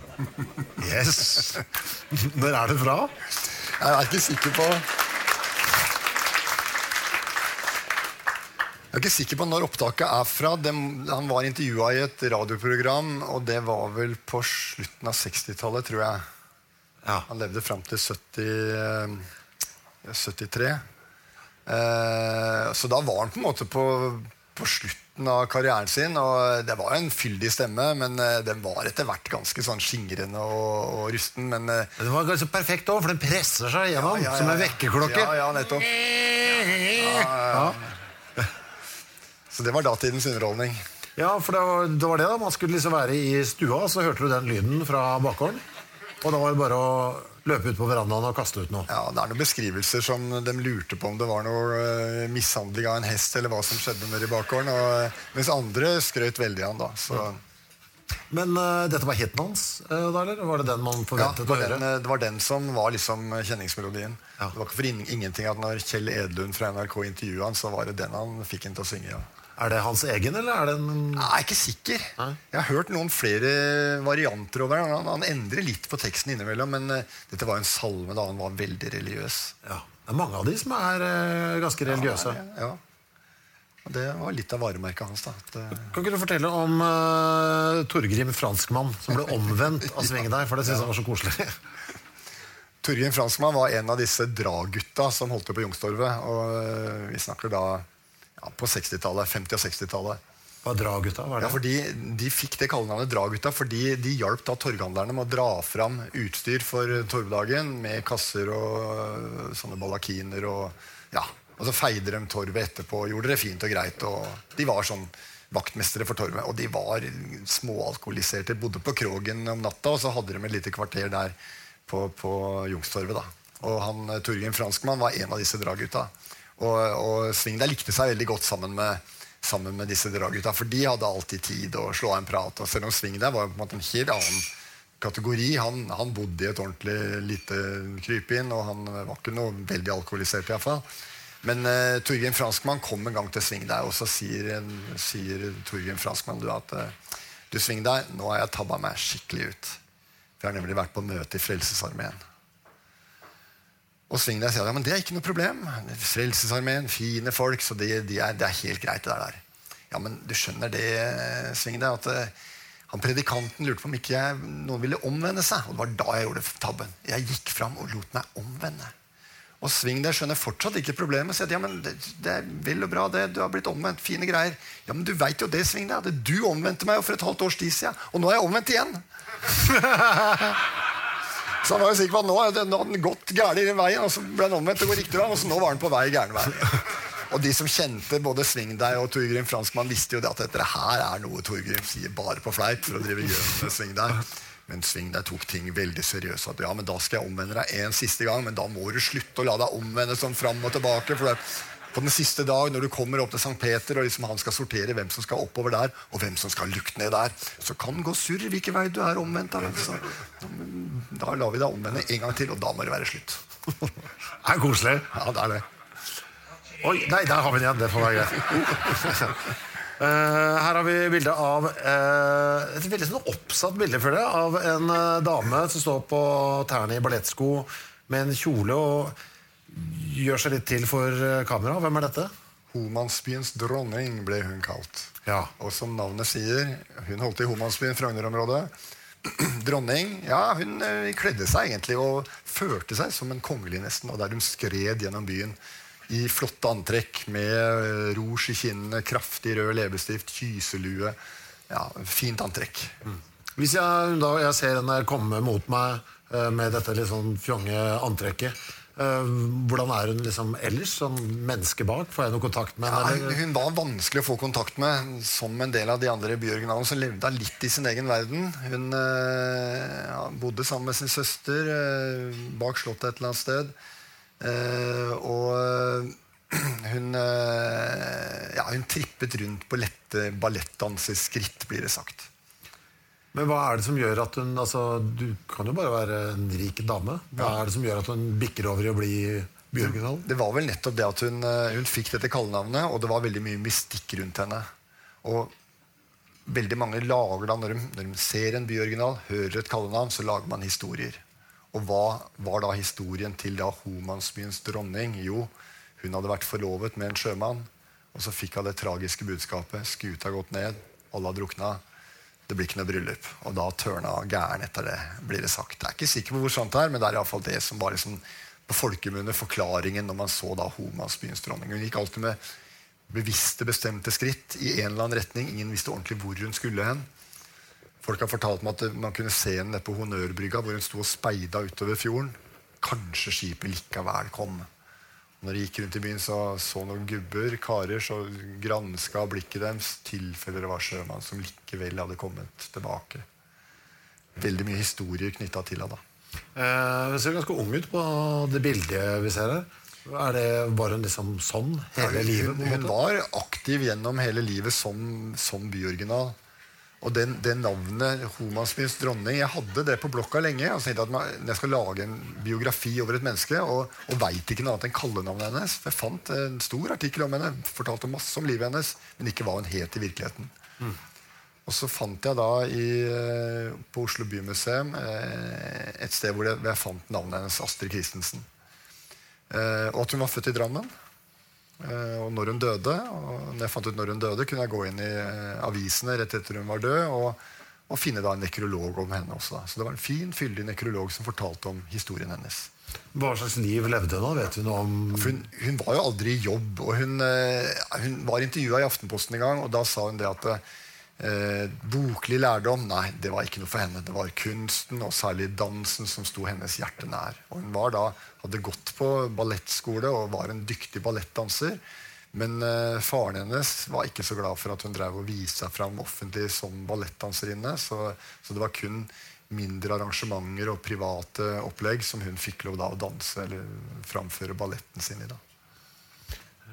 Yes! Når er det fra? Jeg er ikke sikker på Jeg er ikke sikker på når opptaket er fra. Han var intervjua i et radioprogram, og det var vel på slutten av 60-tallet, tror jeg. Ja. Han levde fram til 70, eh, 73. Eh, så da var han på en måte på, på slutten av karrieren sin. Og det var en fyldig stemme, men eh, den var etter hvert ganske sånn skingrende og, og rusten. Men eh, Den var ganske perfekt òg, for den presser seg gjennom ja, ja, som en ja. vekkerklokke. Ja, ja, nettopp. Ja. Så det var datidens underholdning. Ja, for det var, det var det da. Man skulle liksom være i stua, så hørte du den lyden fra bakgården. Og da var det bare å løpe ut på verandaen og kaste ut noe. Ja, Det er noen beskrivelser som de lurte på om det var noe uh, mishandling av en hest, eller hva som skjedde nede i bakgården. Og, eh, mens andre skrøt veldig av han da. Så, Men uh, dette var hiten hans, uh, da, eller? Var det den man ja, forventet det, var høre? den, eh, det var den som var liksom kjenningsmelodien. Ja. Det var ikke for in ingenting at når Kjell Edlund fra NRK intervjua han, så var det den han fikk han til å synge. ja. Er det hans egen, eller er det en Jeg er ikke sikker. Nei. Jeg har hørt noen flere varianter over den. Han, han endrer litt på teksten innimellom, men uh, dette var en salme da han var veldig religiøs. Ja. Det er mange av de som er uh, ganske religiøse. Ja. Og Det var litt av varemerket hans. da. At, eh, Kan ikke du fortelle om uh, Torgrim Franskmann som ble omvendt av svingen der? For det syns jeg var så koselig. Torgrim Franskmann var en av disse draggutta som holdt til på Youngstorget. Og vi snakker da ja, på 60-tallet, 50- og 60-tallet. Hva Dragutta? er det? Ja, fordi De fikk det kallenavnet Dragutta fordi de hjalp da torghandlerne med å dra fram utstyr for torvdagen med kasser og øh, sånne balakiner. Og ja, og så feide de torvet etterpå og gjorde det fint og greit. og De var sånn vaktmestere for torvet. Og de var småalkoholiserte. Bodde på Krogen om natta, og så hadde de et lite kvarter der på, på Jungstorvet. da. Og han, Torgrim Franskmann var en av disse draggutta. Og, og Svingdal likte seg veldig godt sammen med, sammen med disse draggutta, for de hadde alltid tid å slå av en prat. Og selv om Svingdal var på en måte en helt annen kategori. Han, han bodde i et ordentlig lite krypinn, og han var ikke noe veldig alkoholisert I fall. Men uh, Torgrim Franskmann kom en gang til Svingdal, og så sier, sier Torgrim Franskmann du, at uh, du Svingdal, nå har jeg tabba meg skikkelig ut. For jeg har nemlig vært på møte i Frelsesarmeen. Og Svingdal sier ja, men det er ikke noe problem. Frelsesarmeen, fine folk, så det, de er, det er helt greit. det der. Ja, men du skjønner det, Svingdal, at eh, han predikanten lurte på om ikke jeg, noen ville omvende seg. Og det var da jeg gjorde tabben. Jeg gikk fram og lot meg omvende. Og Svingdal skjønner fortsatt ikke problemet. Sier at ja, men det, det er vel og bra, det. Du har blitt omvendt. Fine greier. Ja, men du veit jo det, Svingdal. Du omvendte meg jo for et halvt års tid siden, og nå er jeg omvendt igjen. Så han var jo sikker på at nå, nå hadde den gått gærlig i den veien, og så ble han omvendt og går riktig vei, og så nå var han på vei i veien. vei. Og de som kjente både Svingdeg og Torgrim Franskmann, visste jo det at dette her er noe Torgrim sier bare på fleip for å drive gjøn med Svingdeg. Men Svingdeg tok ting veldig seriøst. At ja, men da skal jeg omvende deg en siste gang, men da må du slutte å la deg omvende sånn fram og tilbake. for det på den siste dag, når du kommer opp til St. Peter, og liksom han skal sortere hvem som skal oppover der, og hvem som skal lukke ned der, så kan det gå surr hvilken vei du er omvendt. av. så, da lar vi deg omvende en gang til, og da må det være slutt. Det er koselig. Ja, det er det. Oi, nei, der har vi den igjen. Det får være greit. Uh, her har vi bilde av uh, et veldig sånn oppsatt bilde for det, av en uh, dame som står på tærne i ballettsko med en kjole og gjør seg litt til for eh, kamera. Hvem er dette? Homansbyens dronning ble hun kalt. Ja. Og som navnet sier, hun holdt i Homansbyen, Frogner-området. Dronning ja, hun eh, kledde seg egentlig og førte seg som en kongelig nesten. Og der hun skred gjennom byen i flotte antrekk med eh, rouge i kinnene, kraftig rød leppestift, kyselue. Ja, Fint antrekk. Hvis jeg, da, jeg ser henne komme mot meg med dette litt sånn fjonge antrekket, hvordan er hun liksom ellers, som menneske bak? Får jeg noe kontakt med henne? hun, hun var vanskelig å få kontakt med. Som en del av de andre Bjørgen så levde litt i sin egen verden. Hun eh, ja, bodde sammen med sin søster eh, bak slottet et eller annet sted. Eh, og hun, eh, ja, hun trippet rundt på lette ballettdanseskritt, blir det sagt. Men hva er det som gjør at hun altså, Du kan jo bare være en rik dame. Hva er det som gjør at hun bikker over i å bli byoriginal? Det var vel nettopp det at hun, eh, hun fikk dette kallenavnet, og det var veldig mye mystikk rundt henne. Og veldig mange lager da, når de, når de ser en byoriginal, hører et kallenavn, så lager man historier. Og hva var da historien til da Homansbyens dronning? Jo, hun hadde vært forlovet med en sjømann, og så fikk hun det tragiske budskapet. Skuta gått ned, alle har drukna. Det blir ikke noe bryllup. Og da tørna gæren etter det, blir det sagt. Jeg er ikke sikker på hvor sant det er, men det er iallfall det som var liksom på folkemunne forklaringen når man så da Homansbyens dronning. Hun gikk alltid med bevisste, bestemte skritt i en eller annen retning. Ingen visste ordentlig hvor hun skulle hen. Folk har fortalt meg at man kunne se henne nede på Honnørbrygga, hvor hun sto og speida utover fjorden. Kanskje skipet likevel kom. Når de gikk rundt i byen, så så noen gubber, karer, så granska blikket deres tilfeller det var sjømann som likevel hadde kommet tilbake. Veldig mye historier knytta til henne. Eh, hun ser ganske ung ut på det bildet vi ser her. Er det Var hun liksom sånn hele livet? Hun, en hun var aktiv gjennom hele livet som, som byoriginal. Og den, det navnet Homansbyens dronning Jeg hadde det på blokka lenge. Og så tenkte at man, jeg skal lage en biografi over et menneske, og, og veit ikke noe annet enn kallenavnet hennes. Jeg fant en stor artikkel om henne, fortalte masse om livet hennes, men ikke hva hun het i virkeligheten. Og så fant jeg da i, eh, på Oslo Bymuseum eh, et sted hvor jeg, hvor jeg fant navnet hennes, Astrid Christensen. Eh, og at hun var født i Drammen. Eh, og når hun døde, og når jeg fant ut når hun døde, kunne jeg gå inn i eh, avisene rett etter hun var død, og, og finne da en nekrolog om henne også. Da. Så det var en fin, fyldig nekrolog som fortalte om historien hennes. Hva slags liv levde hun da? Vet hun om hun, hun var jo aldri i jobb, og hun, eh, hun var intervjua i Aftenposten en gang, og da sa hun det at eh, boklig lærdom, nei, det var ikke noe for henne. Det var kunsten, og særlig dansen, som sto hennes hjerte nær. Og hun var da, hadde gått på ballettskole og var en dyktig ballettdanser. Men eh, faren hennes var ikke så glad for at hun drev og viste seg fram offentlig som ballettdanserinne. Så, så det var kun mindre arrangementer og private opplegg som hun fikk lov da å danse eller framføre balletten sin i. da.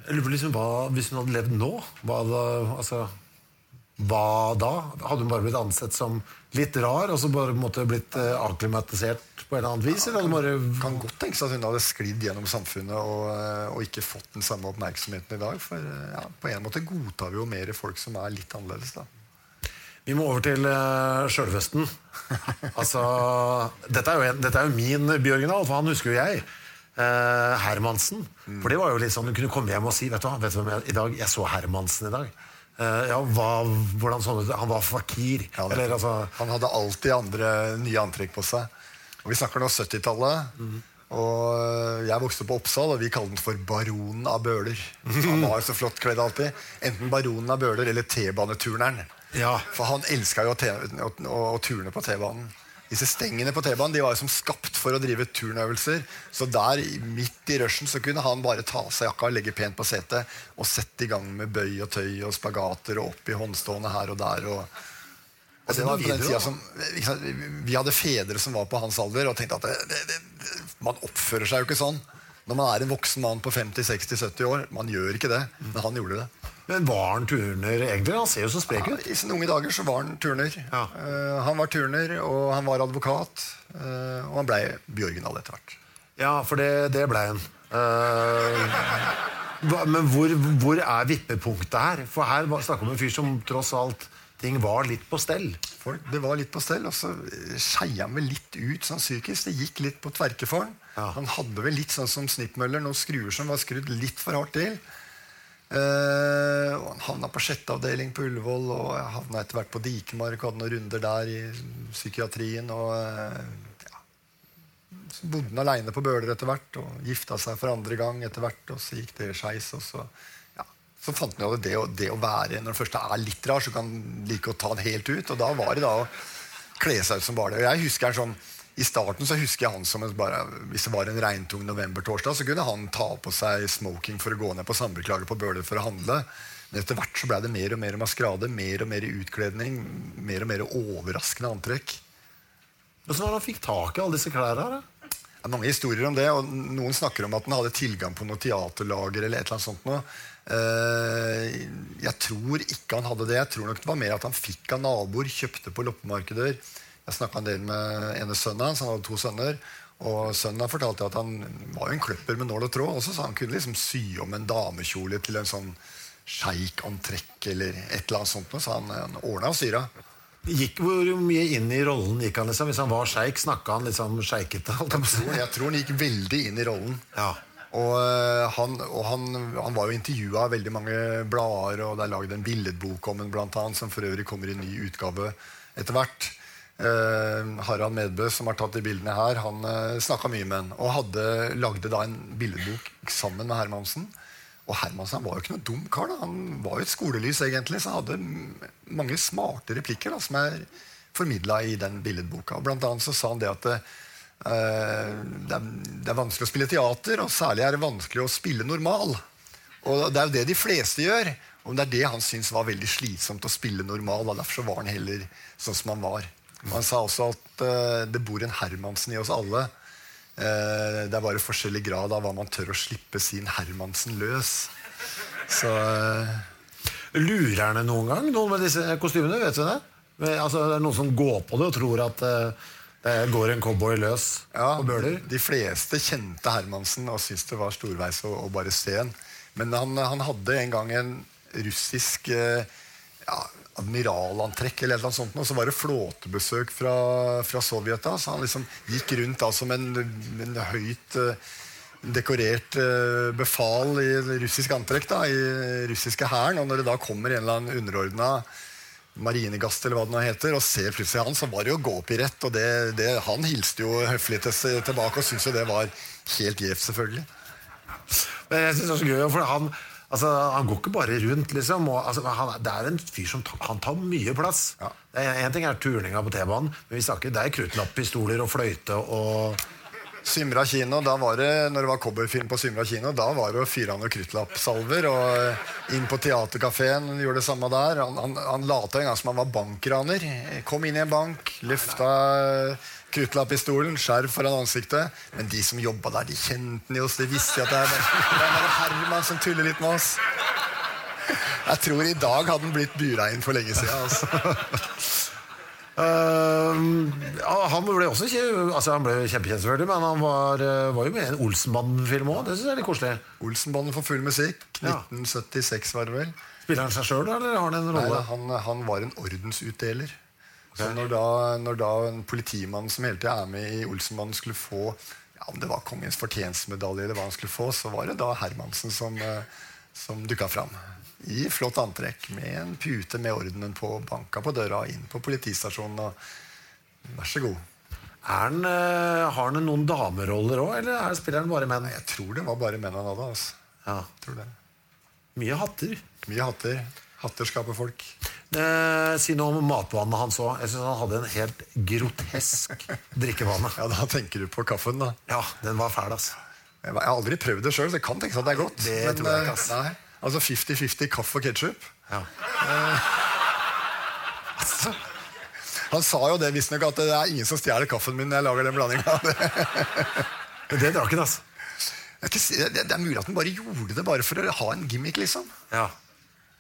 Jeg lurer på liksom hva, Hvis hun hadde levd nå, hva, da, altså, hva da? Hadde hun bare blitt ansett som litt rar og så bare måtte blitt eh, akklimatisert på en eller annen vis? Eller kan, bare kan godt tenkes at hun hadde sklidd gjennom samfunnet og, eh, og ikke fått den samme oppmerksomheten i dag. For eh, ja, på en måte godtar vi jo mer folk som er litt annerledes. da. Vi må over til uh, sjølvesten. altså, dette er, jo en, dette er jo min byoriginal, for han husker jo jeg. Uh, Hermansen. For det var jo litt sånn, Du kunne komme hjem og si vet du hva, vet du hvem jeg, i dag, jeg så Hermansen i dag. Eh, ja, hva, hvordan sånn ut? Han var fakir. Ja, Eller altså Han hadde alltid andre nye antrekk på seg. Og Vi snakker nå 70-tallet. Og eh, Jeg vokste opp på Oppsal, og vi kalte den for Baronen av Bøler. Han var så flott kledd alltid. Enten Baronen av Bøler eller T-baneturneren. Ja. For han elska jo å, å, å turne på T-banen. Disse stengene på T-banen de var jo som skapt for å drive turnøvelser. Så der, midt i rushen, så kunne han bare ta av seg jakka, legge pent på setet og sette i gang med bøy og tøy og spagater og opp i håndstående her og der. og og det var på den tida som, sant, Vi hadde fedre som var på hans alder og tenkte at det, det, det, man oppfører seg jo ikke sånn når man er en voksen mann på 50-60-70 år. Man gjør ikke det, men han gjorde det. Men var han turner egentlig? Han ser jo så sprek ut. I sine unge dager så var han turner. Ja. Uh, han var turner, og han var advokat. Uh, og han blei Bjørgendal etter hvert. Ja, for det, det ble han. Uh, men hvor, hvor er vippepunktet her? For her snakker vi om en fyr som tross alt ting var litt på stell. Folk, det var litt på stell, og så skeia han vel litt ut sånn psykisk. Det gikk litt på tverke for han. Ja. Han hadde vel litt sånn som snippmøller, noen skruer som var skrudd litt for hardt til. Eh, og han havna på sjette avdeling på Ullevål, og jeg havna etter hvert på Dikemark og hadde noen runder der i psykiatrien. og uh, ja. Så bodde han aleine på Bøler etter hvert og gifta seg for andre gang etter hvert. Og så gikk det skeis. Så, ja. så fant han jo det, å- det å være Når det først er litt rar, så kan han like å ta det helt ut. Og da var det da å kle seg ut som bare det. Og jeg husker en sånn i starten så husker jeg han som bare, Hvis det var en regntung novembertorsdag, så kunne han ta på seg smoking for å gå ned på Sandbeklaget på Bøler for å handle. Men etter hvert så ble det mer og mer maskerade, mer og mer utkledning, mer og mer overraskende antrekk. Hvordan var det han fikk tak i alle disse klærne her? da? Ja, er mange historier om det, og noen snakker om at han hadde tilgang på noe teaterlager eller et eller annet sånt noe. Eh, jeg tror ikke han hadde det. Jeg tror nok det var mer at han fikk av naboer, kjøpte på loppemarkeder. Jeg snakka en del med ene sønnen hans, han hadde to sønner. Og sønnen har fortalt at han var jo en kløpper med nål og tråd. Og så sa han kunne liksom sy om en damekjole til en sånn sjeikantrekk eller et eller annet sånt. Så han, han ordna og styra. Gikk, hvor mye inn i rollen gikk han? liksom? Hvis han var sjeik, snakka han liksom sjeikete? jeg? Jeg tror han gikk veldig inn i rollen. Ja. Og, eh, han, og han, han var jo intervjua av veldig mange blader, og det er lagd en billedbok om ham, som for øvrig kommer i ny utgave etter hvert. Eh, Harald Medbø, som har tatt de bildene her, han eh, snakka mye med han. Og hadde, lagde da en billedbok sammen med Hermansen. Og Hermansen var jo ikke noe dum kar. da. Han var jo et skolelys, egentlig, så han hadde mange smarte replikker da, som er formidla i den billedboka. Blant annet så sa han det at uh, det, er, det er vanskelig å spille teater, og særlig er det vanskelig å spille normal. Og det er jo det de fleste gjør. Og det er det han syntes var veldig slitsomt å spille normal. Og derfor så var han heller sånn som han var. Han sa også at uh, det bor en Hermansen i oss alle. Uh, det er bare forskjellig grad av hva man tør å slippe sin Hermansen løs. Så uh, Lurer han noen gang, noen med disse kostymene? vet du det? Altså, det er noen som går på det og tror at det går en cowboy løs ja, på bøler? de fleste kjente Hermansen og syntes det var storveis å, å bare se en. Men han, han hadde en gang en russisk ja, admiralantrekk eller noe sånt, og så var det flåtebesøk fra, fra Sovjet. da, Så han liksom gikk rundt da som en, en høyt eh, dekorert eh, befal i russisk antrekk da, i russiske hæren. Og når det da kommer en eller annen underordna marinegast eller hva det nå heter, og ser plutselig han, så var det jo å gå opp i rett. Og det, det, han hilste jo høflig til, tilbake og syntes jo det var helt gjevt, selvfølgelig. Men jeg synes det er så gøy, for han, altså, han går ikke bare rundt, liksom. Og, altså, han, det er en fyr som tar, han tar mye plass. Ja. Ting er turninga på T-banen, men vi snakker, det er kruttlapppistoler og fløyte og Symra kino, da var det, når det var cowboyfilm på Symra kino, da var det å fyre av noen kruttlappsalver. Og inn på teaterkafeen, gjorde det samme der. Han, han, han lata en gang som han var bankraner. Kom inn i en bank, løfta kruttlapppistolen, skjerf foran ansiktet. Men de som jobba der, de kjente den i oss. De visste at det er bare, er Herman som tuller litt med oss. Jeg tror i dag hadde han blitt bura inn for lenge siden. Altså. Uh, ja, Han ble også altså, han ble kjempekjent, selvfølgelig, men han var, eh, var jo med i en Olsenbanden-film òg. Det synes jeg er litt koselig. Olsenbanden for full musikk. Ja. 1976 var det vel. Spiller han seg sjøl, eller har han en rolle? Nei, han, han var en ordensutdeler. Så når da, når da en politimann som hele tida er med i Olsenmannen, skulle få ja, om det var kongens fortjenstmedalje, eller hva han skulle få, så var det da Hermansen som, eh, som dukka fram. I flott antrekk, med en pute med ordenen på, banka på døra, inn på politistasjonen og Vær så god. Er han, eh, har han noen dameroller òg, eller er, spiller han bare menn? Jeg tror det var bare menn han hadde. Altså. Ja. Tror det. Mye hatter. Mye hatter. Hatter skaper folk. Eh, si noe om matvanene hans òg. Jeg synes han hadde en helt grotesk drikkevane. Ja, Da tenker du på kaffen, da. Ja, den var fæl, altså. Jeg har aldri prøvd det sjøl, så jeg kan tenke meg at det er godt. Det men, tror jeg ikke, altså. Nei. Altså 50-50 kaffe og ketsjup. Ja. Altså Han sa jo det visstnok, at det er ingen som stjeler kaffen min når jeg lager den blandinga. Men det drakk han, altså. Det er mulig at han bare gjorde det bare for å ha en gimmick, liksom. Ja.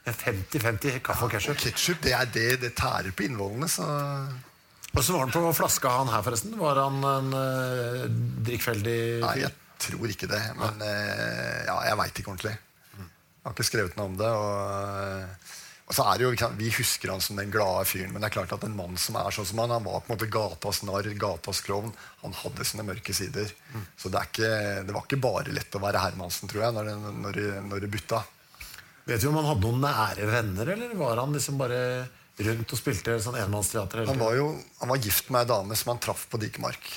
En 50-50 kaffe og ketsjup. ketsjup, det, er det, det tærer på innvollene, så Og så var han på flaska, han her, forresten. Var han en uh, drikkfeldig Nei, jeg tror ikke det. Men uh, ja, jeg veit ikke ordentlig. Jeg har ikke skrevet noe om det. Og, og så er det jo, vi husker han som den glade fyren, men det er klart at en mann som er sånn som han, han var på en måte gatas narr, gatas klovn. Han hadde sine mørke sider. Så det, er ikke, det var ikke bare lett å være Hermansen, tror jeg, når det, når det, når det butta. Vet du om han hadde noen nære venner, eller var han liksom bare rundt og spilte sånn enmannsteater? Han var jo han var gift med ei dame som han traff på Dikemark.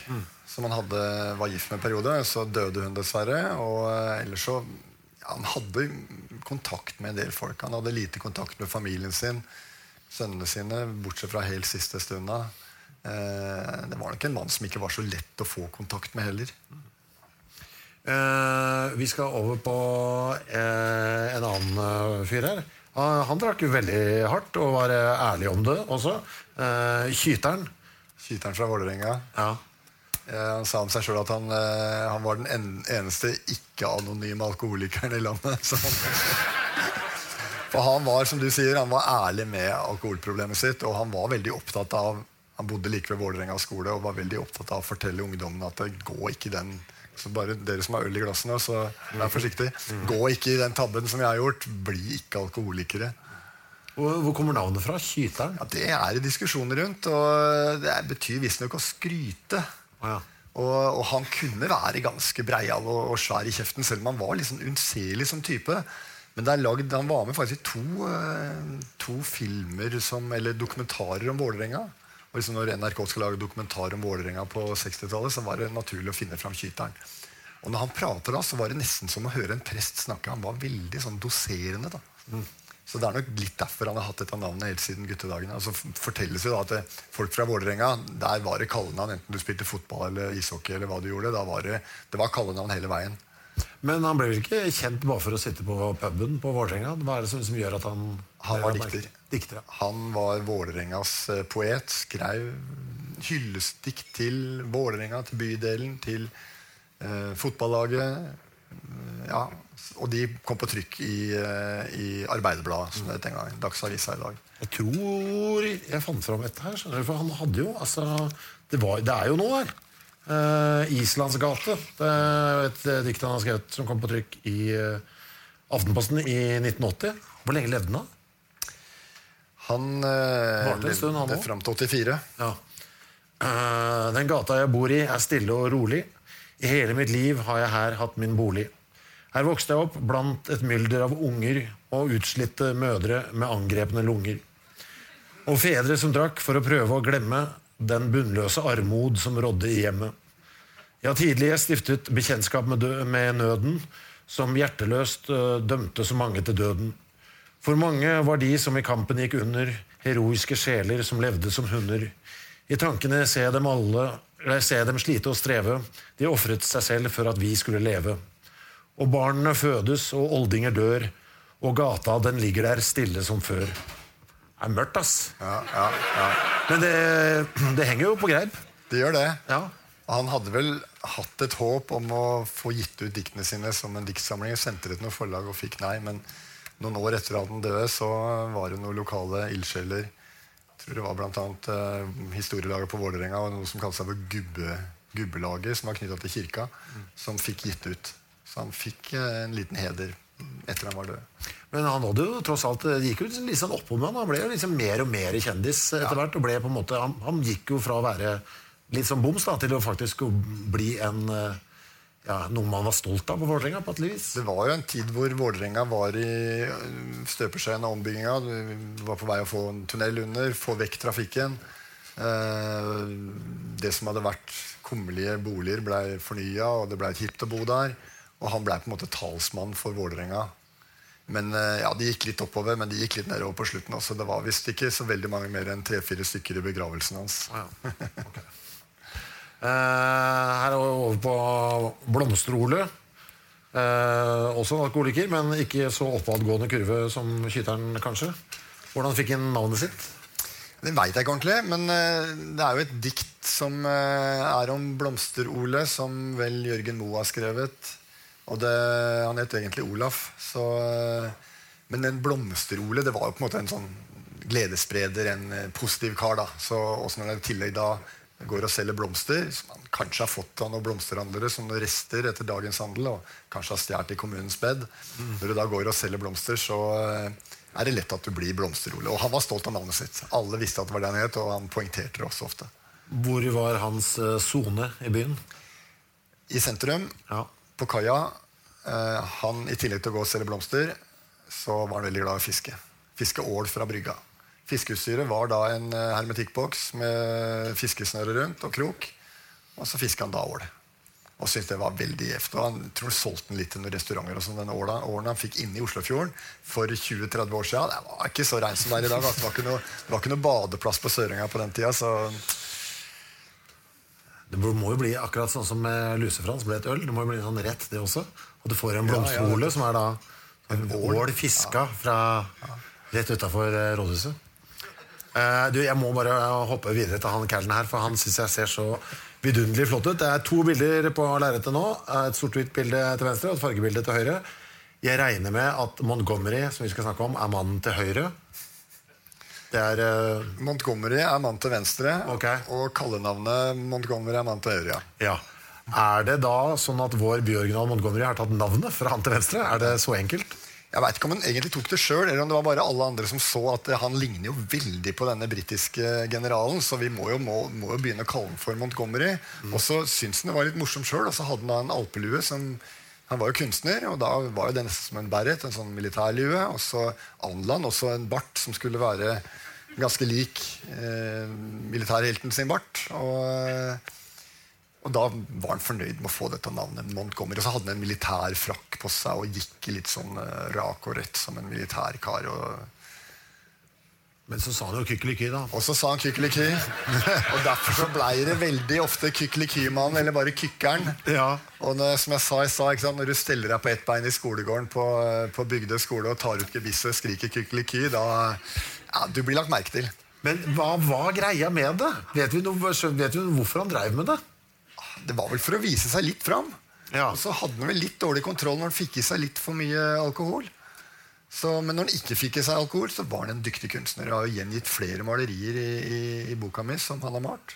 Som han hadde, var gift med en periode. Så døde hun dessverre. Og eh, ellers så ja, Han hadde kontakt med en del folk. Han hadde lite kontakt med familien sin, sønnene sine, bortsett fra helt siste stunda. Eh, det var nok en mann som ikke var så lett å få kontakt med heller. Eh, vi skal over på eh, en annen eh, fyr her. Han, han drakk jo veldig hardt og var ærlig om det også. Kyteren. Kyteren. Fra Vålerenga. Ja. Han sa om seg sjøl at han, han var den en, eneste ikke-anonyme alkoholikeren i landet. Så han, for han var som du sier, han var ærlig med alkoholproblemet sitt, og han var veldig opptatt av Han bodde like ved Vålerenga skole og var veldig opptatt av å fortelle ungdommene at det går ikke den så bare Dere som har øl i glassene, så vær forsiktig. Gå ikke i den tabben som jeg har gjort. Bli ikke alkoholikere. Hvor, kommer navnet fra? Kyteren? Ja, Det er det diskusjoner rundt, og det betyr visstnok å skryte. Å, ja. Og, og han kunne være ganske breial og, og svær i kjeften, selv om han var liksom unnselig som type. Men lagd, han var med faktisk i to, eh, to filmer som, eller dokumentarer om Vålerenga. Og liksom når NRK skal lage dokumentar om Vålerenga på 60-tallet, så var det naturlig å finne fram skyteren. Og når han prater da, så var det nesten som å høre en prest snakke. Han var veldig sånn doserende. da. Så det er nok litt derfor han har hatt dette navnet helt siden guttedagene. Altså f- fortelles jo da at det, Folk fra Vålerenga, der var det kallenavn enten du spilte fotball eller ishockey. eller hva du gjorde, da var det, det var kallenavn hele veien. Men han ble vel ikke kjent bare for å sitte på puben på Vålerenga? Hva er det som, som gjør at han Han var dikter. Dikter. Han var Vålerengas eh, poet. Skrev hyllestdikt til Vålerenga, til bydelen, til eh, fotballaget. Eh, Ja, og de kom på trykk i, eh, i Arbeiderbladet, som det het den gangen. Dagsavisa i dag. Jeg tror jeg fant fram dette her. For han hadde jo altså Det, var, det er jo noe her. Eh, Islands gate. Det er et dikt han har skrevet som kom på trykk i Aftenposten i 1980. Hvor lenge levde han da? Han eh, levde fram til 84. Ja. Uh, den gata jeg bor i, er stille og rolig. I hele mitt liv har jeg her hatt min bolig. Her vokste jeg opp blant et mylder av unger og utslitte mødre med angrepne lunger. Og fedre som drakk for å prøve å glemme den bunnløse armod som rådde i hjemmet. Jeg har tidlig stiftet bekjentskap med, med nøden, som hjerteløst øh, dømte så mange til døden. For mange var de som i kampen gikk under, heroiske sjeler som levde som hunder. I tankene ser jeg dem alle, eller ser dem slite og streve. De ofret seg selv for at vi skulle leve. Og barna fødes, og oldinger dør, og gata den ligger der stille som før. Det er mørkt, ass. Ja, ja, ja. Men det, det henger jo på greip. Det gjør det. Ja. Han hadde vel hatt et håp om å få gitt ut diktene sine som en diktsamling. Sendte det til noe forlag og fikk nei. Men noen år etter at han døde, så var det noen lokale ildsjeler. Jeg tror det var annet eh, historielaget på Vålerenga og noe som kalte seg for Gubbe, Gubbelaget, som var knytta til kirka, som fikk gitt ut. Så han fikk eh, en liten heder etter han var død. Men han hadde jo tross alt Det gikk jo liksom litt sånn oppom med han. Han ble jo liksom mer og mer kjendis etter hvert. og ble på en måte han, han gikk jo fra å være litt som boms da, til å faktisk bli en eh, ja, noe man var stolt av på Vålerenga på et vis. Det var jo en tid hvor Vålerenga var i øh, støpeskjeen av ombygginga. Du var på vei å få en tunnel under, få vekk trafikken. Eh, Det som hadde vært kummerlige boliger, ble fornya, og det ble kjipt å bo der. Og han ble på en måte talsmann for Vålerenga. Men eh, ja, De gikk litt oppover, men de gikk litt nedover på slutten også. Det var visst ikke så veldig mange mer enn tre-fire stykker i begravelsen hans. Ja, ok. Eh, her er vi over på Blomster-Ole. Eh, også en alkoholiker, men ikke så oppadgående kurve som skyteren, kanskje. Hvordan fikk han navnet sitt? Det veit jeg ikke ordentlig, men eh, det er jo et dikt som er om Blomster-Ole, som vel Jørgen Moe har skrevet. Og det, han het egentlig Olaf. Så, men den Blomster-Ole det var jo på en måte en sånn gledesspreder, en positiv kar. da. Så også når det i tillegg da går og selger blomster, som han kanskje har fått av noen blomsterhandlere som noen rester etter dagens handel, og kanskje har stjålet i kommunens bed. Når du da går og selger blomster, så eh, er det lett at du blir Blomster-Ole. Og han var stolt av navnet sitt. Alle visste at det var det han het, og han poengterte det også ofte. Hvor var hans eh, sone i byen? I sentrum, Ja. på kaia, eh, han i tillegg til å gå og selge blomster, så var han veldig glad i å fiske. Fiske ål fra brygga. Fiskeutstyret var da en eh, hermetikkboks med fiskesnøre rundt og krok. Og så fiska han da ål. Og syntes det var veldig gjevt. Og han tror han solgte den litt til noen restauranter. og sånn, den åla, ålen han fikk inne i Oslofjorden for 20-30 år siden. Det var ikke så reint som det er i dag. Altså. Det, var ikke noe, var ikke noe badeplass på Sørenga på den tida. Så Det må jo bli akkurat sånn som Lusefrans ble et øl. Det må jo bli sånn rett, det også. Og du får en Ja, ja, som er da en ål. ål fiska fra rett utafor rådhuset. Eh, du, Jeg må bare hoppe videre til han callen her, for han syns jeg ser så vidunderlig flott ut. Det er to bilder på lerretet nå. Et sort-hvitt bilde til venstre og et fargebilde til høyre. Jeg regner med at Montgomery, som vi skal snakke om, er mannen til høyre. Det er uh... Montgomery er mann til venstre, okay. og kallenavnet Montgomery er mann til høyre. ja. Ja. Er det da sånn at vår byoriginal Montgomery har tatt navnet fra han til venstre? Er det så enkelt? Jeg veit ikke om han egentlig tok det sjøl, eller om det var bare alle andre som så at han ligner jo veldig på denne britiske generalen, så vi må jo, må, må jo begynne å kalle ham for Montgomery. Og så syntes han det var litt morsomt sjøl, og så hadde han da en alpelue som Han var jo kunstner, og da var jo det nesten som en beret, en sånn militærlue. Og så anla han også en bart som skulle være ganske lik eh, militærhelten sin bart. Og og da var han fornøyd med å få dette navnet Montgomery. Og så hadde han en militær frakk på seg og gikk litt sånn eh, rak og rett som en militærkar. Og, Men så sa han jo kykkeliky, da. og så sa han kykkeliky. og derfor så blei det veldig ofte kykkelikymannen, eller bare kykkeren. Ja. Og når, som jeg sa i stad, sant, når du steller deg på ett bein i skolegården på, på Bygdøy skole og tar ut gebisset og skriker kykkeliky, da ja, Du blir lagt merke til. Men hva var greia med det? Vet vi, noe, vet vi hvorfor han dreiv med det? Det var vel for å vise seg litt fram. Ja. Og så hadde han vel litt dårlig kontroll når han fikk i seg litt for mye alkohol. Så, men når han ikke fikk i seg alkohol, så var han en dyktig kunstner. Og har gjengitt flere malerier i, i, i boka mi som han har malt.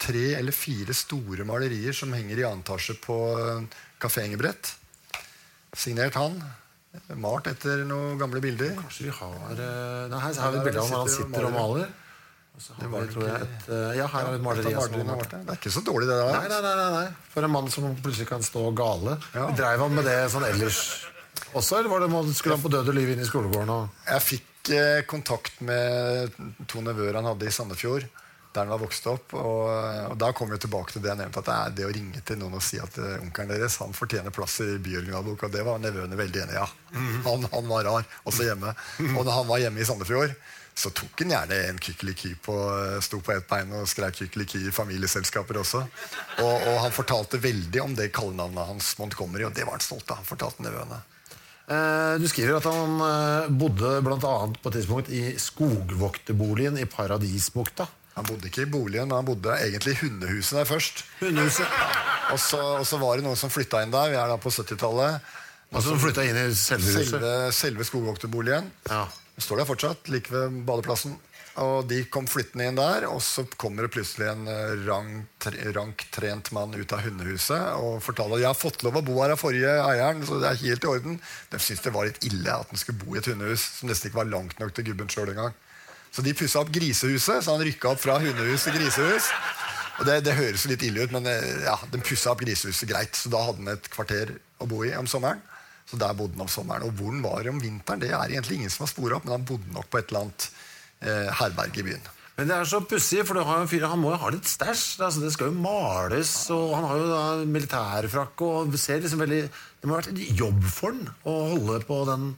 Tre eller fire store malerier som henger i annen etasje på eh, Kafé Engebrett. Signert han. Malt etter noen gamle bilder. Kanskje vi har eh, Nei, Her har vi et bilde av når han sitter og maler. Og var, tror jeg, et, eh, ja, her er et maleri. Av der. Det er ikke så dårlig, det der. Nei, nei, nei, nei. For en mann som plutselig kan stå gale. Ja. Dreiv han med det sånn ellers også, eller var det, skulle han på død og liv inn i skolegården? Og... Jeg fikk eh, kontakt med to nevøer han hadde i Sandefjord, der han var vokst opp. Og, og da kom vi tilbake til det jeg nevnte, at det er det å ringe til noen og si at eh, onkelen deres han fortjener plass i byoriginalboka. Det var nevøene veldig enig i. Ja. Han, han var rar, også hjemme. Og da han var hjemme i Sandefjord, så tok han gjerne en kykkeliky på sto på ett bein og skrev kykkeliky i familieselskaper også. Og, og han fortalte veldig om det kallenavnet hans, Montgomery, og det var han stolt av. Han fortalte nevøene. Eh, du skriver at han eh, bodde blant annet på et tidspunkt i skogvokterboligen i Paradisbukta. Han bodde ikke i boligen, han bodde egentlig i hundehuset der først. Hundehuset. Og så, og så var det noen som flytta inn der. Vi er da på 70-tallet. Altså som flytta inn i selve huset. Selve, selve skogvokterboligen. Ja. Står der fortsatt, like ved badeplassen. Og de kom flyttende inn der, og så kommer det plutselig en eh, rank, tre- ranktrent mann ut av hundehuset og fortalte at jeg har fått lov å bo her av forrige eieren, så det er helt i orden. De syntes det var litt ille at han skulle bo i et hundehus som nesten ikke var langt nok til gubben sjøl engang. Så de pussa opp grisehuset, så han rykka opp fra hundehus til grisehus. Og det, det høres litt ille ut, men eh, ja, de pussa opp grisehuset greit. Så da hadde han et kvarter å bo i om sommeren. Så der bodde han om sommeren. Og hvor han var om vinteren, det er egentlig ingen som har spora opp, men han bodde nok på et eller annet eh, herberg i byen. Men det er så pussig, for du har en fyr, han må jo ha litt stæsj. Altså, det skal jo males, og han har jo da militærfrakk og ser liksom veldig Det må ha vært en jobb for han å holde på den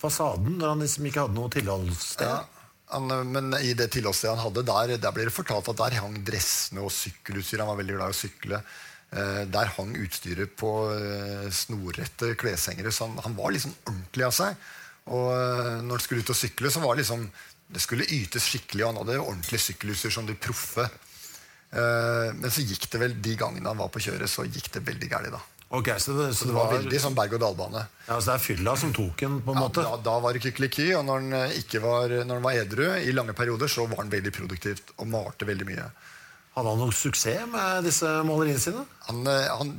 fasaden når han liksom ikke hadde noe tilholdssted. Ja, han, men i det tilholdsstedet han hadde, der, der ble det fortalt at der hang dressene og sykkelutstyr. Han var veldig glad i å sykle. Eh, der hang utstyret på eh, snorrette kleshengere. Så han, han var liksom ordentlig av seg. Og eh, når han skulle ut og sykle, så var det liksom det skulle ytes skikkelig. og Han hadde ordentlig sykkelutstyr som de proffe. Eh, men så gikk det vel de gangene han var på kjøret, så gikk det veldig galt, da. Ok, så det, så Det var veldig sånn berg-og-dal-bane. ja, så det er fylla som tok en, på en Ja, måte? da, da var det kykkeliky, og når han, ikke var, når han var edru i lange perioder, så var han veldig produktivt og malte veldig mye. Hadde han noen suksess med disse maleriene sine? Han, eh, han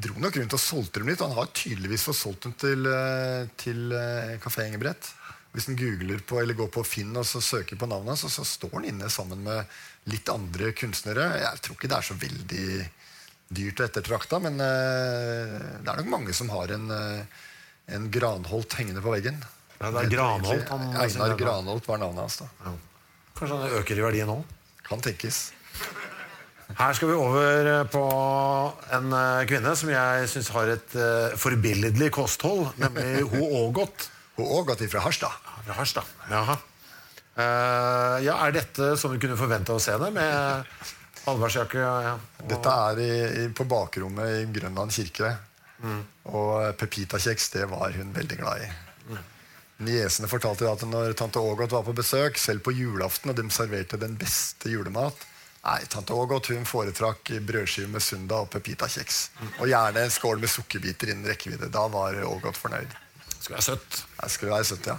dro nok rundt og solgte dem litt, han har tydeligvis fått solgt dem til, eh, til eh, Kafé Ingebrett. Hvis han googler på, eller går på Finn og så søker på navnet hans, så, så står han inne sammen med litt andre kunstnere. Jeg tror ikke det er så veldig dyrt og ettertrakta, men eh, det er nok mange som har en, eh, en Granholt hengende på veggen. Ja, det er Granholt han- Einar Granholt var navnet hans. da. Ja. Kanskje han øker i verdi nå? Kan tenkes. Her skal vi over på en eh, kvinne som jeg syns har et uh, forbilledlig kosthold, nemlig Ho Ågot Ho Ågot fra Harstad. fra Harstad. Jaha. Eh, ja, er dette som vi kunne forvente å se det, med allværsjakke? Ja, og- Dette er i, i, på bakrommet i Grønland kirke. Og pepitakjeks, det var hun veldig glad i. Niesene fortalte at når tante Ågot var på besøk, selv på julaften, og de serverte den beste julemat, Nei, tante Ågot hun foretrakk brødskive med Sunda og Pepita-kjeks. Og gjerne en skål med sukkerbiter innen rekkevidde. Da var Ågot fornøyd. Skulle være søtt. Jeg skulle være søtt, ja.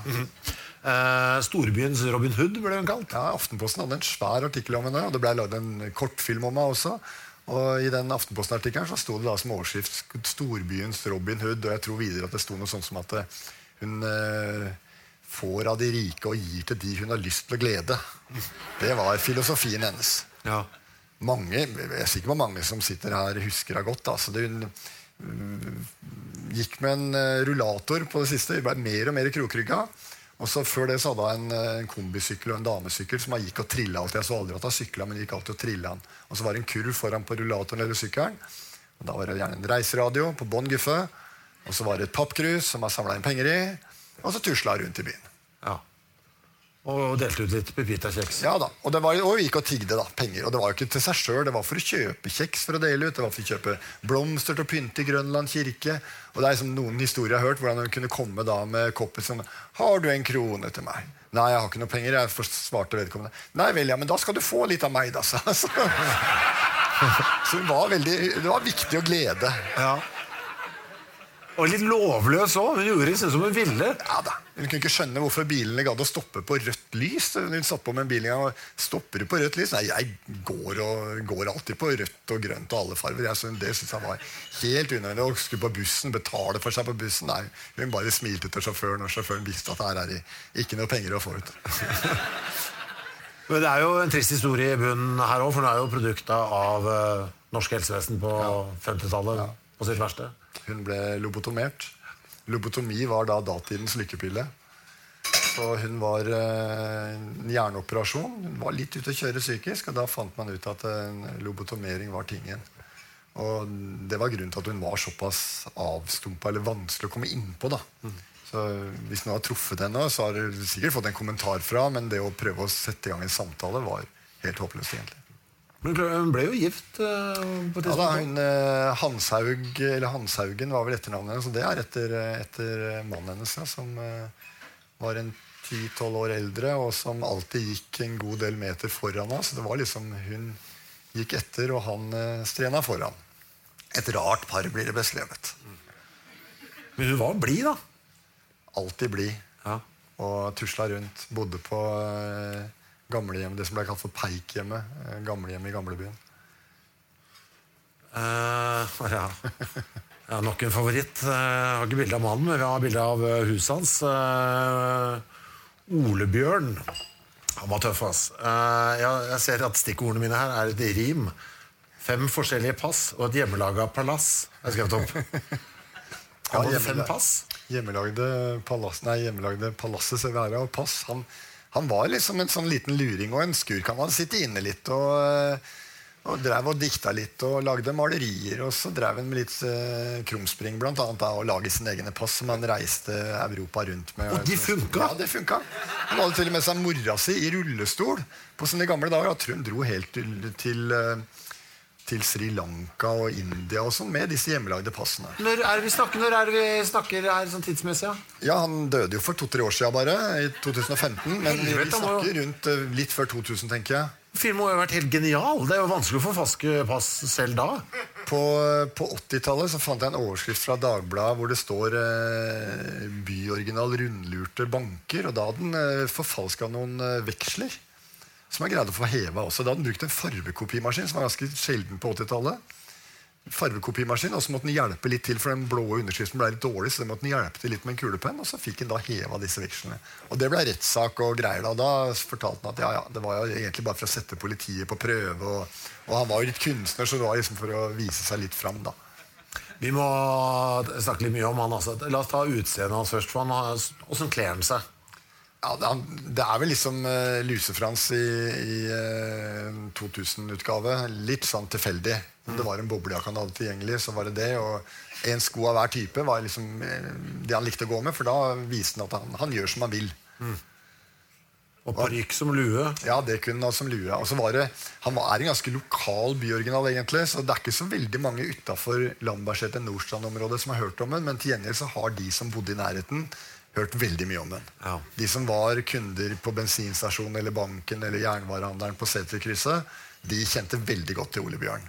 Eh, storbyens Robin Hood ble hun kalt. ja. Aftenposten hadde en svær artikkel om henne, og det ble lagd en kortfilm om henne også. Og I den Aftenposten-artikkelen så sto det da som overskrift 'Storbyens Robin Hood'. Og jeg tror videre at det sto noe sånt som at hun eh, får av de rike og gir til de hun har lyst til å glede. Det var filosofien hennes. Ja. Mange, jeg er sikker på mange som sitter her, husker det godt. Altså, hun mm, gikk med en eh, rullator på det siste. Hun ble mer og mer krokrygga. Og så Før det så hadde hun en, eh, en kombisykkel og en damesykkel som hun gikk og trilla alltid. Jeg så aldri at hun sykla, men gikk alltid og trilla. Og så var det en kurv foran på rullatoren eller sykkelen. Og Da var det gjerne en reiseradio på bånn guffe. Og så var det et pappkrus som hun samla inn penger i. Og så tusla rundt i byen. ja. Og delte ut litt Pepita-kjeks. Ja da, og, det var, og vi gikk og tigde da, penger. Og det var jo ikke til seg sjøl, det var for å kjøpe kjeks for å dele ut. Det var for å kjøpe blomster til å pynte i Grønland kirke. Og det er liksom noen historier jeg har hørt, hvordan hun kunne komme da med koppen som Har du en krone til meg? Nei, jeg har ikke noe penger. Jeg svarte vedkommende. Nei vel, ja, men da skal du få litt av meg, da. sa. Så, så hun var veldig, det var viktig å glede. Ja. Og litt lovløs òg. Hun gjorde det sånn som hun ville. Ja da. Hun kunne ikke skjønne hvorfor bilene gadd å stoppe på rødt lys. Hun satt på med en bil og stopper du på rødt lys? Nei, jeg går, og, går alltid på rødt og grønt og alle farger. Jeg, synes, det synes jeg var helt unødvendig. Å skulle på bussen, betale for seg på bussen. Nei, hun bare smilte til sjåføren, og sjåføren visste at her er det ikke noe penger å få ut. Men det er jo en trist historie i bunnen her òg, for hun er jo produkta av uh, norsk helsevesen på 50-tallet ja. på sitt verste. Hun ble lobotomert. Lobotomi var da datidens lykkepille. Så hun var eh, en hjerneoperasjon. Hun var litt ute å kjøre psykisk, og da fant man ut at en lobotomering var tingen. Og det var grunnen til at hun var såpass avstumpa eller vanskelig å komme innpå. da. Så Hvis noen har truffet henne, så har du sikkert fått en kommentar fra, men det å prøve å sette i gang en samtale var helt håpløst, egentlig. Men hun ble jo gift uh, på et Ja, da, tidspunkt. hun, eh, Hanshaug, eller Hanshaugen var vel etternavnet hennes. Og det er etter, eh, etter mannen hennes, ja, som uh, var en 10-12 år eldre, og som alltid gikk en god del meter foran henne. Så det var liksom hun gikk etter, og han strena foran. Et rart par blir det beskrevet. Men hun var blid, da. Alltid blid. Ja. Og tusla rundt. Bodde på eh, gamlehjem, det som ble kalt for Peikhjemmet. Eh, gamlehjemmet i gamlebyen. Uh, ja. ja, nok en favoritt. Eh, Jeg har ikke bilde av mannen, men vi har bilde av huset hans. Uh, Olebjørn. Han var tøff, ass. Uh, jeg, ser at stikkordene mine her er et rim. Fem forskjellige pass og et hjemmelaga palass. Jeg har skrevet opp. Han hadde fem pass. Hjemmelagde, palass, nei, hjemmelagde palasset Severa og pass. Han, han var liksom en sånn liten luring og en skurk. Han hadde sittet inne litt og, eh, og drev og dikta litt og lagde malerier. Og så drev han med litt eh, krumspring blant annet, da, og laget sine egne pass som han reiste Europa rundt med. Og de funka? Ja, det funka. Han hadde til og med seg mora si i rullestol på sine gamle dager. Jeg tror hun dro helt til, til, eh, til Sri Lanka og India og sånn med disse hjemmelagde passene. Når er det vi snakker, når er det vi snakker her sånn tidsmessig? Ja? Ja, Han døde jo for to-tre år siden bare, i 2015. Men vi, vi snakker rundt eh, litt før 2000, tenker jeg. Filmen må jo ha vært helt genial. Det er jo vanskelig å få falske pass selv da. På, på 80-tallet så fant jeg en overskrift fra Dagbladet hvor det står eh, 'Byoriginal rundlurte banker'. Og da hadde den eh, forfalska noen eh, veksler. Som jeg greide å få heva også. Da hadde den brukt en farvekopimaskin, som var ganske sjelden på 80-tallet. Farvekopimaskin, Og så måtte den hjelpe litt til, for den blå underskriften ble litt dårlig. Så den måtte den hjelpe til litt med en kulepenn, og så fikk han da heva disse vekslene. Og det ble rettssak og greier. Da, da fortalte han at ja, ja, det var jo egentlig bare for å sette politiet på prøve. Og, og han var jo litt kunstner, så det var liksom for å vise seg litt fram, da. Vi må snakke litt mye om han. Altså. La oss ta utseendet hans først. for han Åssen kler han seg? Ja, det, er vel liksom uh, Lusefrans i, i uh, 2000-utgave. Litt sånn tilfeldig. Mm. det var en boblejakke han hadde tilgjengelig, så var det det. Og en sko av hver type var liksom eh, det han likte å gå med, for da viste han at han, han gjør som han vil. Og parykk som lue? Ja, det kunne han ha som lue. Og så var det, han var, er en ganske lokal byoriginal, egentlig, så det er ikke så veldig mange utafor Lambertseter Nordstrand-området som har hørt om den, men til gjengjeld så har de som bodde i nærheten, hørt veldig mye om den. Ja. De som var kunder på bensinstasjonen eller banken eller jernvarehandelen på Seterkrysset, de kjente veldig godt til Ole Bjørn.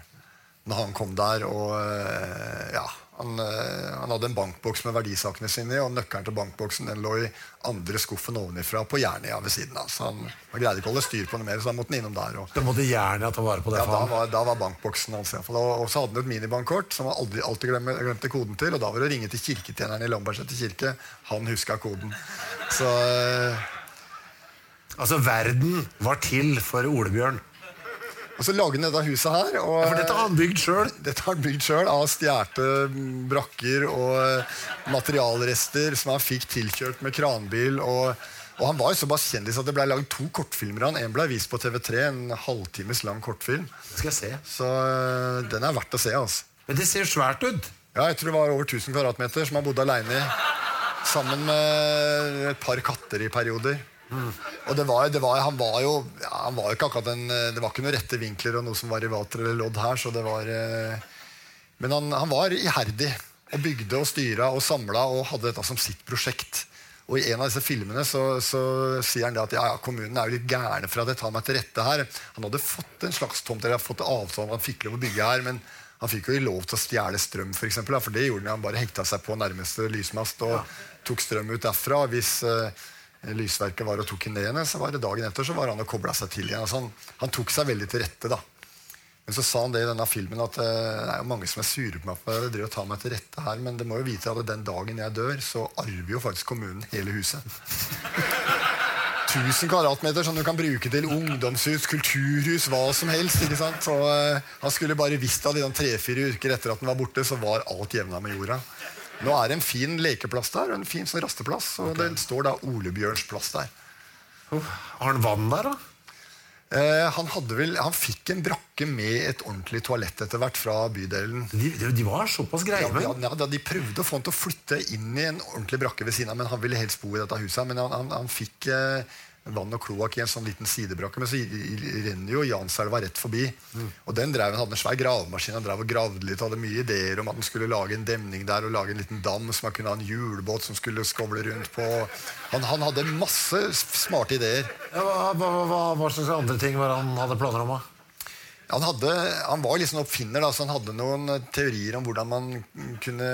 Når han kom der og eh, ja, han, eh, han hadde en bankboks med verdisakene sine i, og nøkkelen til bankboksen den lå i andre skuffen ovenifra på Jernia ved siden av. Så han, han greide ikke å holde styr på noe mer, så han måtte innom der. Og, Da måtte gjerne ta vare på det ja, da, var, da var bankboksen hans. Og, og så hadde han et minibankkort som han aldri, alltid glemte, glemte koden til. Og da var det å ringe til kirketjeneren i Lambertseter kirke. Han huska koden. Så eh, Altså, verden var til for Ole Bjørn. Og så lager han dette huset her. Og, Ja, for dette har han bygd sjøl. Dette har han bygd sjøl av stjålne brakker og eh, materialrester som han fikk tilkjørt med kranbil. Og, og han var jo såpass kjendis at det ble laget to kortfilmer av han. En ble vist på TV3, en halvtimes lang kortfilm. Skal jeg se. Så eh, den er verdt å se. altså. Men det ser svært ut. Ja, jeg tror det var over 1000 kvadratmeter som han bodde aleine i. Sammen med et par katter i perioder. Og det var, det var, han var jo ja, han var ikke akkurat en, Det var ikke noen rette vinkler og noe som var i vater eller lodd her. så det var... eh, Men han, han var iherdig og bygde og styra og samla og hadde dette som sitt prosjekt. Og I en av disse filmene så, så sier han det at ja, ja, kommunen er jo litt gærne for at jeg tar meg til rette her. Han hadde fått en slags tomt, eller fått avtale han fikk lov å bygge her, men han fikk jo lov til å stjele strøm, for, eksempel, for det gjorde han. Han bare hekta seg på nærmeste lysmast og tok strøm ut derfra. Hvis eh, lysverket var og tok det igjen, så var det dagen etter så var han og kobla seg til igjen. Altså, han, han tok seg veldig til rette, da. Men så sa han det i denne filmen at eh, det er jo mange som er sure på meg for jeg driver tar meg til rette her, men det må jo vite at den dagen jeg dør, så arver jo faktisk kommunen hele huset. 1000 kvadratmeter som du kan bruke til ungdomshus, kulturhus, hva som helst. ikke sant? Så uh, Han skulle bare visst at innen tre-fire uker etter at den var borte, så var alt jevna med jorda. Nå er det en fin lekeplass der, og en fin sånn rasteplass. Og det står da Ole Bjørns plass der. Har han vann der, da? Eh, han, vel, han fikk en brakke med et ordentlig toalett etter hvert fra bydelen. De, de, var såpass greie Ja, ja, ja, de prøvde å få han til å flytte inn i en ordentlig brakke ved siden av, men han ville helst bo i dette huset. Men han, han, han fikk eh, vann og kloakk i en sånn liten sidebrakke. Men så renner jo Janselva rett forbi. Og den drev, hadde en svær gravemaskin. Han drev og gravde litt, hadde mye ideer om at han skulle lage en demning der og lage en liten dam som han kunne ha en hjulbåt som skulle skovle rundt på. Han, han hadde masse smarte ideer. Ja, hva, hva, hva, hva slags andre ting var han hadde planer om? da? Han, hadde, han var liksom oppfinner, da, så han hadde noen eh, teorier om hvordan man kunne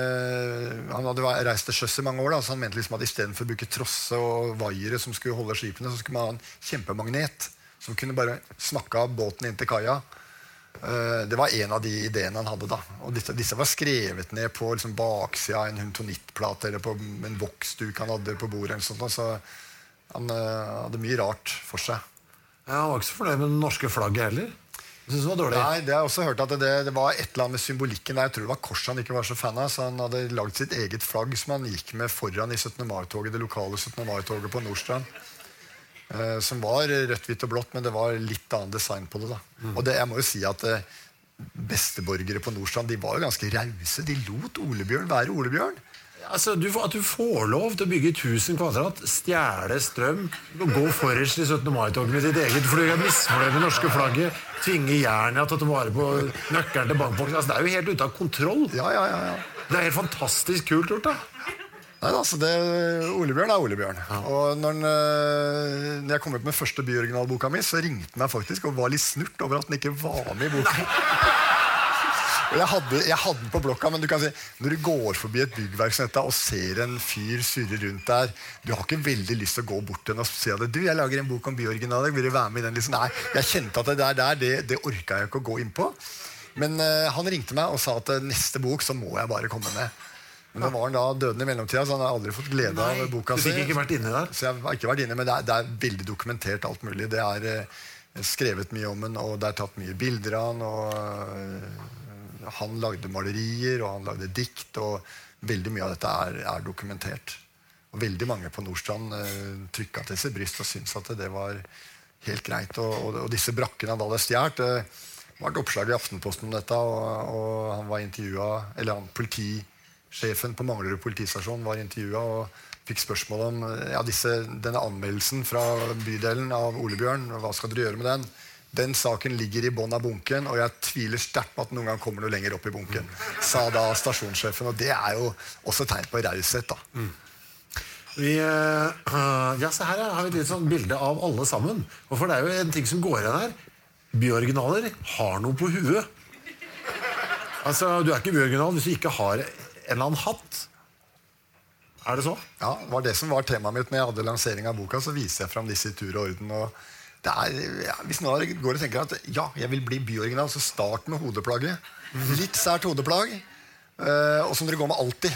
Han hadde reist til sjøs i mange år, da, så han mente liksom at istedenfor å bruke trosse og vaiere som skulle holde skipene, så skulle man ha en kjempemagnet som kunne bare smakke av båten inn til kaia. Eh, Det var en av de ideene han hadde. da Og Disse, disse var skrevet ned på liksom baksida av en huntonittplate eller på en voksduk han hadde på bordet. sånt, Så han eh, hadde mye rart for seg. Ja, han var ikke så fornøyd med det norske flagget heller. Synes det var dårlig. Nei, det har jeg også hørt at det, det var et eller annet med symbolikken der. Jeg tror det var korset han ikke var så fan av. Så han hadde lagd sitt eget flagg som han gikk med foran i 17. mai-toget, det lokale 17. mai-toget på Nordstrand. Eh, som var rødt, hvitt og blått, men det var litt annet design på det. da. Og det, jeg må jo si at eh, besteborgere på Nordstrand de var jo ganske rause. De lot Olebjørn være Olebjørn. Altså, du, At du får lov til å bygge 1000 kvadrat, stjele strøm, gå forrest i 17. mai-toget med ditt eget fly, misfornøyd med norske flagget, tvinge Jernia til å ta vare på nøkkelen til bankboksen altså, Det er jo helt ute av kontroll. Ja, ja, ja, ja. Det er helt fantastisk kult gjort. da. Nei, altså det, Olebjørn er Olebjørn. Og når, den, øh, når jeg kom ut med første byoriginalboka mi, så ringte han meg faktisk og var litt snurt over at den ikke var med i boka. Og jeg hadde, jeg hadde den på blokka, men du kan si, når du går forbi et byggverk som dette og ser en fyr surre rundt der Du har ikke veldig lyst til å gå bort til den og si at du, jeg lager en bok om byoriginaler. Vil du være med i den? Liksom, nei, jeg kjente at det der, der det, det orka jeg ikke å gå inn på. Men uh, han ringte meg og sa at øh, neste bok så må jeg bare komme med. Men da var han da døden i mellomtida, så han har aldri fått glede Nei, av boka si. ikke vært inne der? Så jeg har ikke vært inne, men det er, det er veldig dokumentert alt mulig. Det er uh, skrevet mye om den, og det er tatt mye bilder av han. Og eh, han lagde malerier, og han lagde dikt, og veldig mye av dette er, er dokumentert. Og veldig mange på Nordstrand uh, trykka til sitt bryst og syntes at det var helt greit. Og, og, og disse brakkene han hadde stjålet uh, Det var et oppslag i Aftenposten om dette, og, og han var intervjua Eller han politisjefen på Manglerud politistasjon var intervjua og fikk spørsmål om ja, disse, denne anmeldelsen fra bydelen av Ole Bjørn. Hva skal dere gjøre med den? Den saken ligger i bånn av bunken, og jeg tviler sterkt på at den noen gang kommer noe lenger opp i bunken. Sa da stasjonssjefen. Og det er jo også tegn på raushet, da. Vi, uh, ja, se her har vi et litt sånn bilde av alle sammen. Og for det er jo en ting som går igjen her. byoriginaler har noe på huet. Altså, Du er ikke byoriginal hvis du ikke har en eller annen hatt. Er det så? Ja, det var det som var temaet mitt når jeg hadde lansering av boka. Så viser jeg fram disse i tur og orden. Og er, ja, hvis noen går og tenker at ja, jeg vil bli byoriginal, så start med hodeplagget. Litt sært hodeplagg. Uh, og som dere går med alltid.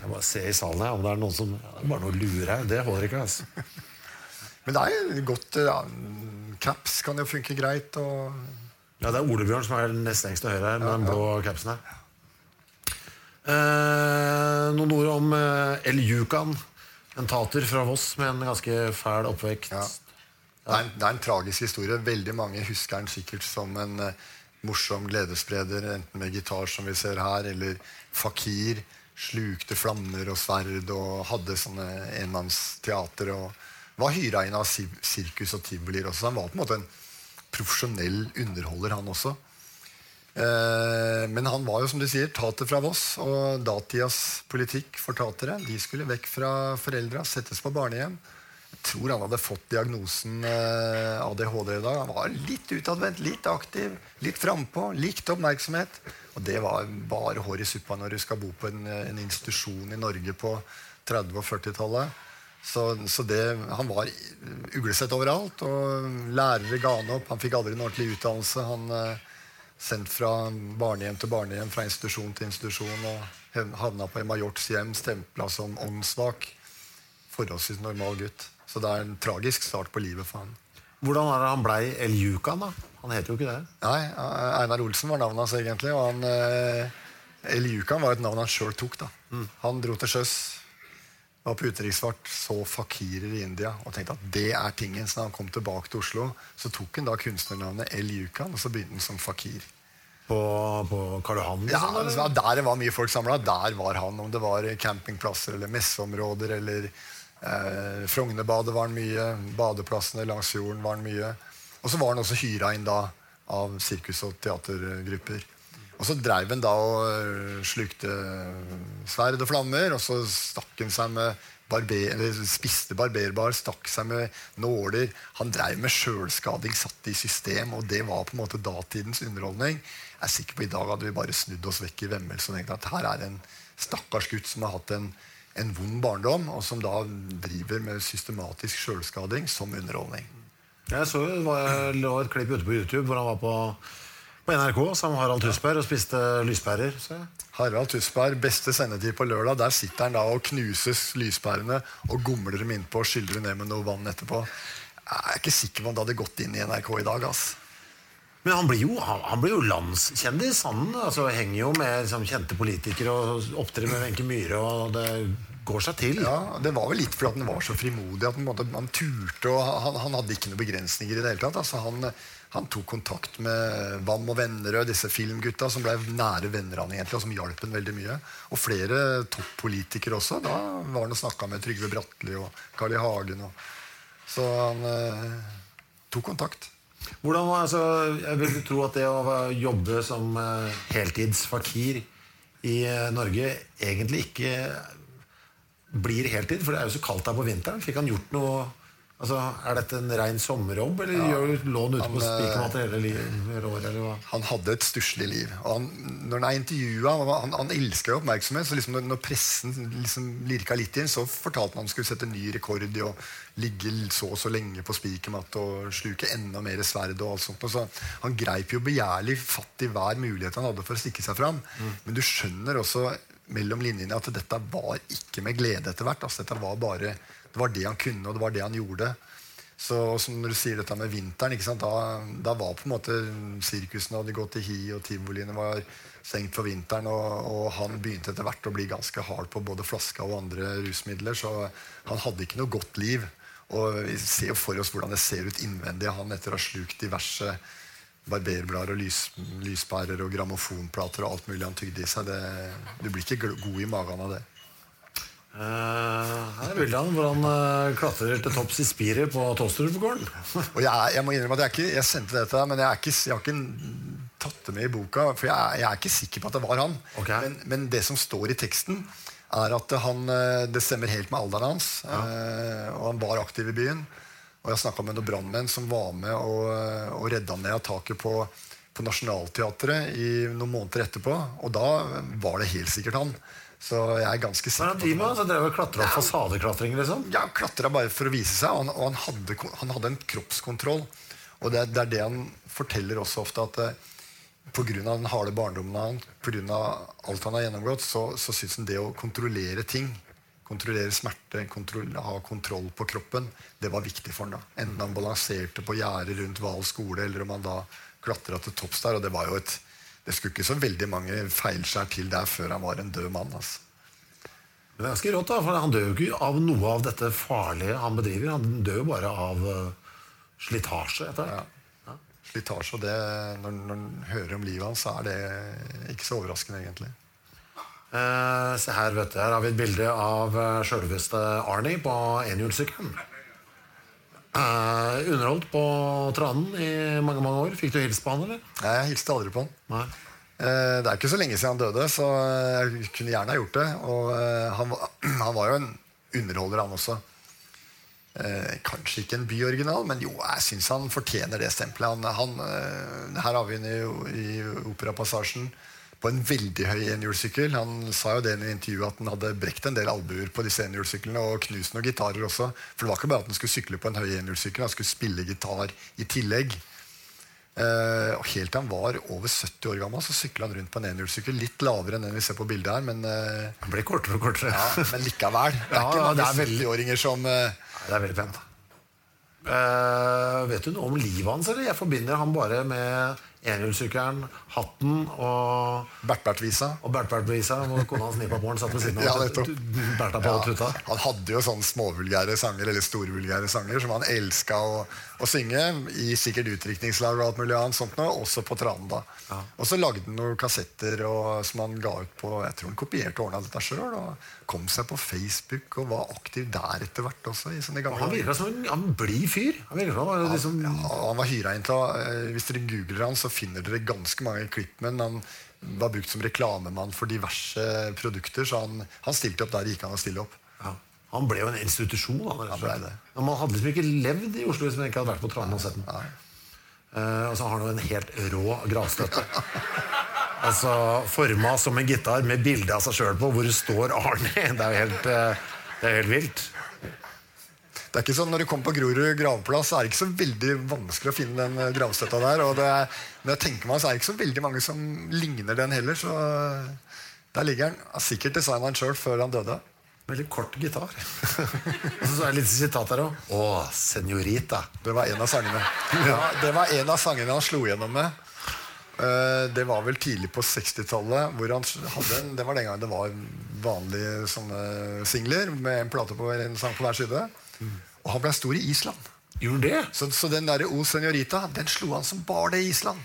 Jeg må se i salen her om det er noen som ja, Bare noe lurer her. Det holder ikke. altså. Men det er jo godt ja, Caps kan jo funke greit. Og Ja, Det er Ole Bjørn som er nest lengst til høyre her med den blå capsen her. Eh, noen ord om eh, El Yukan. En tater fra Voss med en ganske fæl oppvekst. Det, er en, det er en tragisk historie. Veldig mange husker den sikkert som en uh, morsom gledesspreder, enten med gitar, som vi ser her, eller fakir. Slukte flammer og sverd og hadde sånne enmannsteater. og Var hyra inn av sirkus og tivolier også. Han var på en måte en profesjonell underholder, han også. Eh, men han var jo som du sier, tater fra Voss, og datidas politikk for tatere de skulle vekk fra foreldra, settes på barnehjem. Tror han hadde fått diagnosen eh, ADHD i dag. Han var litt utadvendt, litt aktiv, litt frampå, likte oppmerksomhet. Og det var bare hår i suppa når du skal bo på en, en institusjon i Norge på 30- og 40-tallet. Så, så det, han var uglesett overalt, og lærere ga han opp. Han fikk aldri en ordentlig utdannelse. Han eh, sendt fra barnehjem til barnehjem, fra institusjon til institusjon, og havna på Majorts hjem, stempla som åndssvak. Forholdsvis normal gutt. Så det er en tragisk start på livet for han. Hvordan er det han blei El Yukan, da? Han heter jo ikke det. Nei, Einar Olsen var navnet hans egentlig, og han eh, El Yukan var et navn han sjøl tok. da. Han dro til sjøs, var på utenriksfart, så fakirer i India og tenkte at det er tingen. Så da han kom tilbake til Oslo, så tok han da kunstnernavnet El Yukan, og så begynte han som fakir. På, på Karl Johan? Ja, var der det var mye folk samla, der var han. Om det var campingplasser eller messeområder eller eh, Frognerbadet var han mye. Badeplassene langs fjorden var han mye. Og så var han også hyra inn da av sirkus- og teatergrupper. Og så dreiv han da og øh, slukte sverd og flammer, og så stakk han seg med barber, spiste barberbar, stakk seg med nåler. Han dreiv med sjølskading, satt i system, og det var på en måte datidens underholdning. Jeg er sikker på I dag hadde vi bare snudd oss vekk i vemmelse og tenkt at her er en stakkars gutt som har hatt en, en vond barndom, og som da driver med systematisk sjølskading som underholdning. Jeg så jo det var, et klipp ute på YouTube hvor han var på, på NRK sammen med Harald Tusberg og spiste lyspærer. Så. Harald Tusberg, beste sendetid på lørdag. Der sitter han da og knuses lyspærene og gomler dem innpå og skyller dem ned med noe vann etterpå. Jeg er ikke sikker på om det hadde gått inn i NRK i dag. ass. Men han blir jo, han, han blir jo landskjendis. Han altså, henger jo med liksom, kjente politikere og opptrer med Wenche Myhre, og det går seg til. Ja, Det var vel litt fordi han var så frimodig at måte, han turte. og han, han hadde ikke noen begrensninger i det hele tatt. Altså, han, han tok kontakt med Vam og Vennerød, disse filmgutta som ble nære venner han egentlig, og som hjalp ham veldig mye. Og flere toppolitikere også. Da var han og snakka med Trygve Bratteli og Carl I. Hagen. Og, så han eh, tok kontakt. Hvordan, altså, jeg vil tro at det å jobbe som eh, heltidsfakir i eh, Norge egentlig ikke blir heltid, for det er jo så kaldt her på vinteren. Fikk han gjort noe altså, Er dette en rein sommerjobb, eller gjør du lån ute på han, eh, spikermatter hele livet? hele året? Eller hva? Han hadde et stusslig liv. Og han, når han er intervjua Han, han elska oppmerksomhet. Så liksom når, pressen liksom lirka litt inn, så fortalte han at han skulle sette ny rekord i å ligge så og så lenge på spikermat og sluke enda mer sverd. og alt sånt. Og så han greip jo begjærlig fatt i hver mulighet han hadde for å stikke seg fram. Men du skjønner også mellom linjene at dette var ikke med glede etter hvert. Altså, dette var bare, det var det han kunne, og det var det han gjorde. Så når du sier dette med vinteren? Da, da var på en måte sirkusene hadde gått i hi, og tivoliene var stengt for vinteren. Og, og han begynte etter hvert å bli ganske hard på både flaska og andre rusmidler. Så han hadde ikke noe godt liv. Og vi ser for oss hvordan det ser ut innvendig han etter å ha slukt diverse barberblader og lys, lyspærer og grammofonplater og alt mulig han tygde i seg. Det, du blir ikke god i magen av det. Eh, her er bildet av han hvor han uh, klatrer til topps i spiret på Tosterudgården. Og jeg, jeg må innrømme at jeg, ikke, jeg sendte det til deg, men jeg, er ikke, jeg har ikke tatt det med i boka. For jeg, er- jeg er ikke sikker på at det var han. Okay. Men, men det som står i teksten, er at han, eh, det stemmer helt med alderen hans. eh, Og han var aktiv i byen. Og jeg snakka med noen brannmenn som var med og, og redda ned av taket på, på Nationaltheatret i noen måneder etterpå. Og da var det helt sikkert han. Så jeg er ganske sikker på det han drev og klatra opp fasadeklatring, liksom? ja, han klatra bare for å vise seg, og han, og han, hadde, han hadde en kroppskontroll. Og det, det er det han forteller også ofte, at eh, av den harde barndommen hans, på grunn av alt han har gjennomgått, så, så syns han det å kontrollere ting, kontrollere smerte, kontroll, ha kontroll på kroppen, det var viktig for han da. Enten han balanserte på gjerdet rundt Val skole, eller om han da klatra til topps der. Og det var jo et det skulle ikke så veldig mange feilskjær til der før han var en død mann. altså. Men det er ganske rått, da, for han dør jo ikke av noe av dette farlige han bedriver. Han dør jo bare av uh, slitasje etter hvert. Ja. Slitasje og det, når, når en hører om livet hans, så er det ikke så overraskende, egentlig. Uh, se her, vet du. Her har vi et bilde av uh, sjølveste Arnie på enhjulssykkelen. Eh, underholdt på Tranen i mange mange år. Fikk du hilst på han, eller? Nei, Jeg hilste aldri på han. Nei. Uh, Det er ikke så lenge siden han døde, så jeg kunne gjerne ha gjort det. Og uh, han, var- han var jo en underholder, han også. Eh, kanskje ikke en byoriginal, men jo, jeg syns han fortjener det stempelet. Han, han, eh, her har vi ham i, i Operapassasjen på en veldig høy enhjulssykkel. Han sa jo det i intervjuet at han hadde brekt en del albuer på disse enhjulssyklene og knust noen gitarer også. For det var ikke bare at han skulle sykle på en høy enhjulssykkel, han skulle spille gitar i tillegg. Uh, og Helt til han var over 70 år gammel, så sykla han rundt på en enhjulssykkel. Litt lavere enn den vi ser på bildet her, men, uh, Han ble kortere og kortere. ja, men likevel. Det er Ja, ikke mange er 70-åringer som uh, Det er veldig pent. Vet du noe om livet hans, eller? Jeg forbinder han bare med enhjulssykkelen, hatten og Bert-Bert-visa. og Bert-Bert-visa, hvor kona hans Nipapåren satt ved siden av Ja, og på ja, tuta. han hadde jo sånne småvulgære sanger eller storvulgære sanger som han elska å, å synge. I sikkert utdrikningslag og alt mulig annet sånt nå, også på Tranda. Og så lagde han noen kassetter og, som han ga ut på Jeg tror han kopierte og ordna dette sjøl. Og kom seg på Facebook og var aktiv der etter hvert også. i sånne gamle Han virka som en han blid fyr. Han virka liksom, Ja, han var hyra inn til eh, Hvis dere googler han, så finner dere ganske mange klipp med han. Han var brukt som reklamemann for diverse produkter, så han, han stilte opp der det gikk an å stille opp. ja. Han ble jo en institusjon. Han, Han ble det. Ja, Man hadde liksom ikke levd i Oslo hvis man ikke hadde vært på Tranen og sett den. Uh, og så har han jo en helt rå gravstøtte. altså Forma som en gitar med bilde av seg sjøl på, hvor det står Arne. Det er jo helt, uh, det er helt vilt. Det er ikke sånn, Når du kommer på Grorud gravplass, er det ikke så veldig vanskelig å finne den eh, gravstøtta der. Og det er, når jeg tenker meg, så er det ikke så veldig mange som ligner den heller. Så eh, der ligger den. Har sikkert designa den sjøl før han døde. Veldig kort gitar. og så er det litt sitat her òg. Å, senorita. Det var en av sangene. Ja, det var en av sangene han slo gjennom med. Eh, Det var vel tidlig på 60-tallet. hvor han hadde en, Det var den gangen det var vanlige sånne singler med en plate på en sang på hver side. Og han ble stor i Island. Gjorde det? Så, så den der O Senorita den slo han som bare det i Island.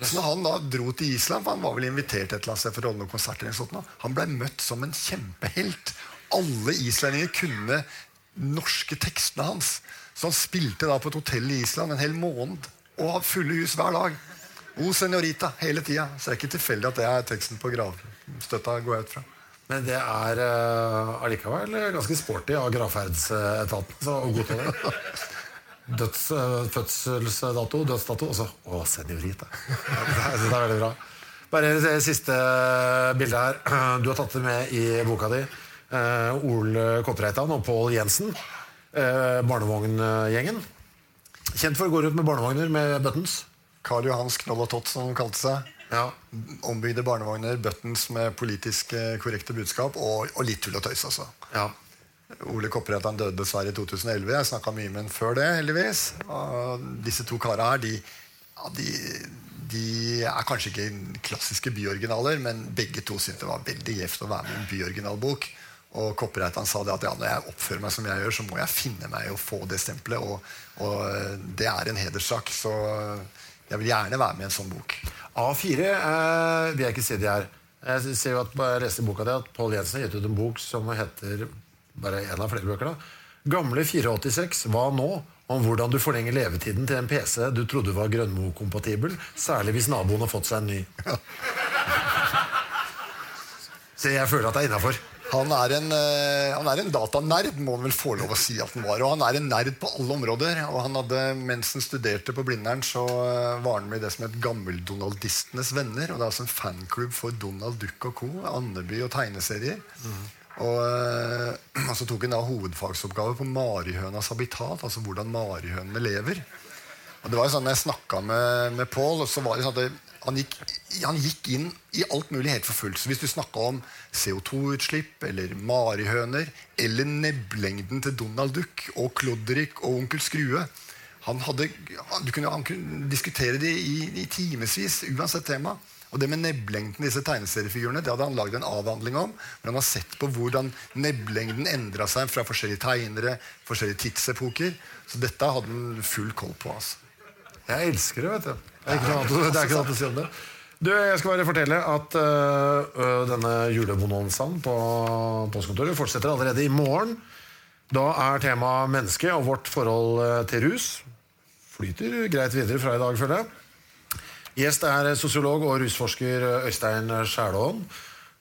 Så når han da dro til Island, for han var vel invitert et eller annet sted for å holde noen konserter, eller sånt, han ble møtt som en kjempehelt. Alle islendinger kunne norske tekstene hans. Så han spilte da på et hotell i Island en hel måned og hadde fulle hus hver dag. O Senorita hele tida. Så det er ikke tilfeldig at det er teksten på gravstøtta, går jeg ut fra. Men det er uh, allikevel ganske sporty av gravferdsetaten. Så god til det. Døds, eh, fødselsdato, dødsdato, og så Å, senorita. Det synes det er veldig bra. Bare det siste bildet her. Du har tatt det med i boka di. Eh, Ole Kottreitan og Pål Jensen. Uh, barnevogngjengen. Kjent for å gå rundt med barnevogner med buttons. Karl Johans Knoll og Tott, som de kalte seg. Ja. Ombygde barnevogner, buttons med politisk eh, korrekte budskap, og, og litt tull og tøys, altså. ja. Ole Koppereit døde dessverre i 2011. Jeg snakka mye med ham før det, heldigvis. Og disse to kara her, de, ja, de, de er kanskje ikke klassiske byoriginaler, men begge to syntes det var veldig gjevt å være med i en byoriginalbok. Og Koppereit sa det at ja, når jeg oppfører meg som jeg gjør, så må jeg finne meg i å få det stempelet. Og, og det er en hederssak, så jeg vil gjerne være med i en sånn bok. A4 eh, vil jeg ikke si de er. Jeg ser jo at jeg leste i boka di at Pål Jensen har gitt ut en bok som heter bare en av flere bøker da. Gamle 486, hva nå? Om hvordan du forlenger levetiden til en PC du trodde var Grønmo-kompatibel, særlig hvis naboen har fått seg en ny. Så jeg føler at det er innafor. Han er, en, eh, han er en datanerd, må han vel få lov å si at han var. Og han er en nerd på alle områder. Og han hadde, Mens han studerte på Blindern, så eh, var han med i det som het Gammeldonaldistenes venner. Og det er altså en fanklubb for Donald Duck og co. Andeby og tegneserier. Og, eh, og så tok han da hovedfagsoppgave på marihønas habitat, altså hvordan marihønene lever. Og det var jo sånn, når jeg snakka med, med Pål, så var det sånn at han gikk, han gikk inn i alt mulig helt for fullt. Så hvis du snakka om CO2-utslipp eller marihøner eller nebblengden til Donald Duck og Klodrik og onkel Skrue han, hadde, han, kunne, han kunne diskutere det i, i timevis, uansett tema. Og det med nebblengden disse tegneseriefigurene det hadde han lagd en avhandling om. Men Han har sett på hvordan nebblengden endra seg fra forskjellige tegnere, forskjellige tidsepoker. Så dette hadde han full koll på. altså. Jeg elsker det, vet du. Det er ikke noe å si om det. Du, Jeg skal bare fortelle at øh, denne julebonanzaen på postkontoret fortsetter allerede i morgen. Da er temaet menneske og vårt forhold til rus. Flyter greit videre fra i dag, føler jeg. Gjest er sosiolog og rusforsker Øystein Skjælaaen.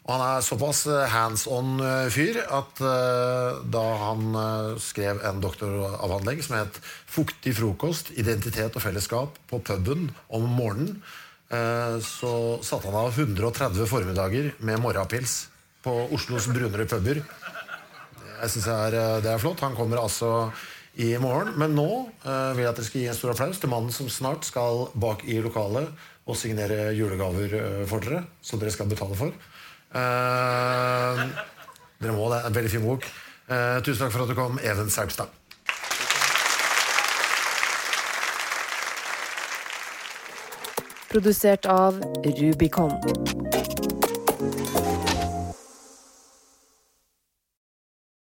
Og han er såpass hands on-fyr at uh, da han skrev en doktoravhandling som het 'Fuktig frokost, identitet og fellesskap på puben om morgenen', så satte han av 130 formiddager med morgenpils på Oslos brunere puber. Jeg er, det er flott. Han kommer altså i morgen. Men nå vil jeg at dere skal gi en stor applaus til mannen som snart skal bak i lokalet og signere julegaver for dere, som dere skal betale for. Uh, dere må det. En veldig fin bok. Uh, tusen takk for at du kom, Even Serpstad. Produsert av Rubicon.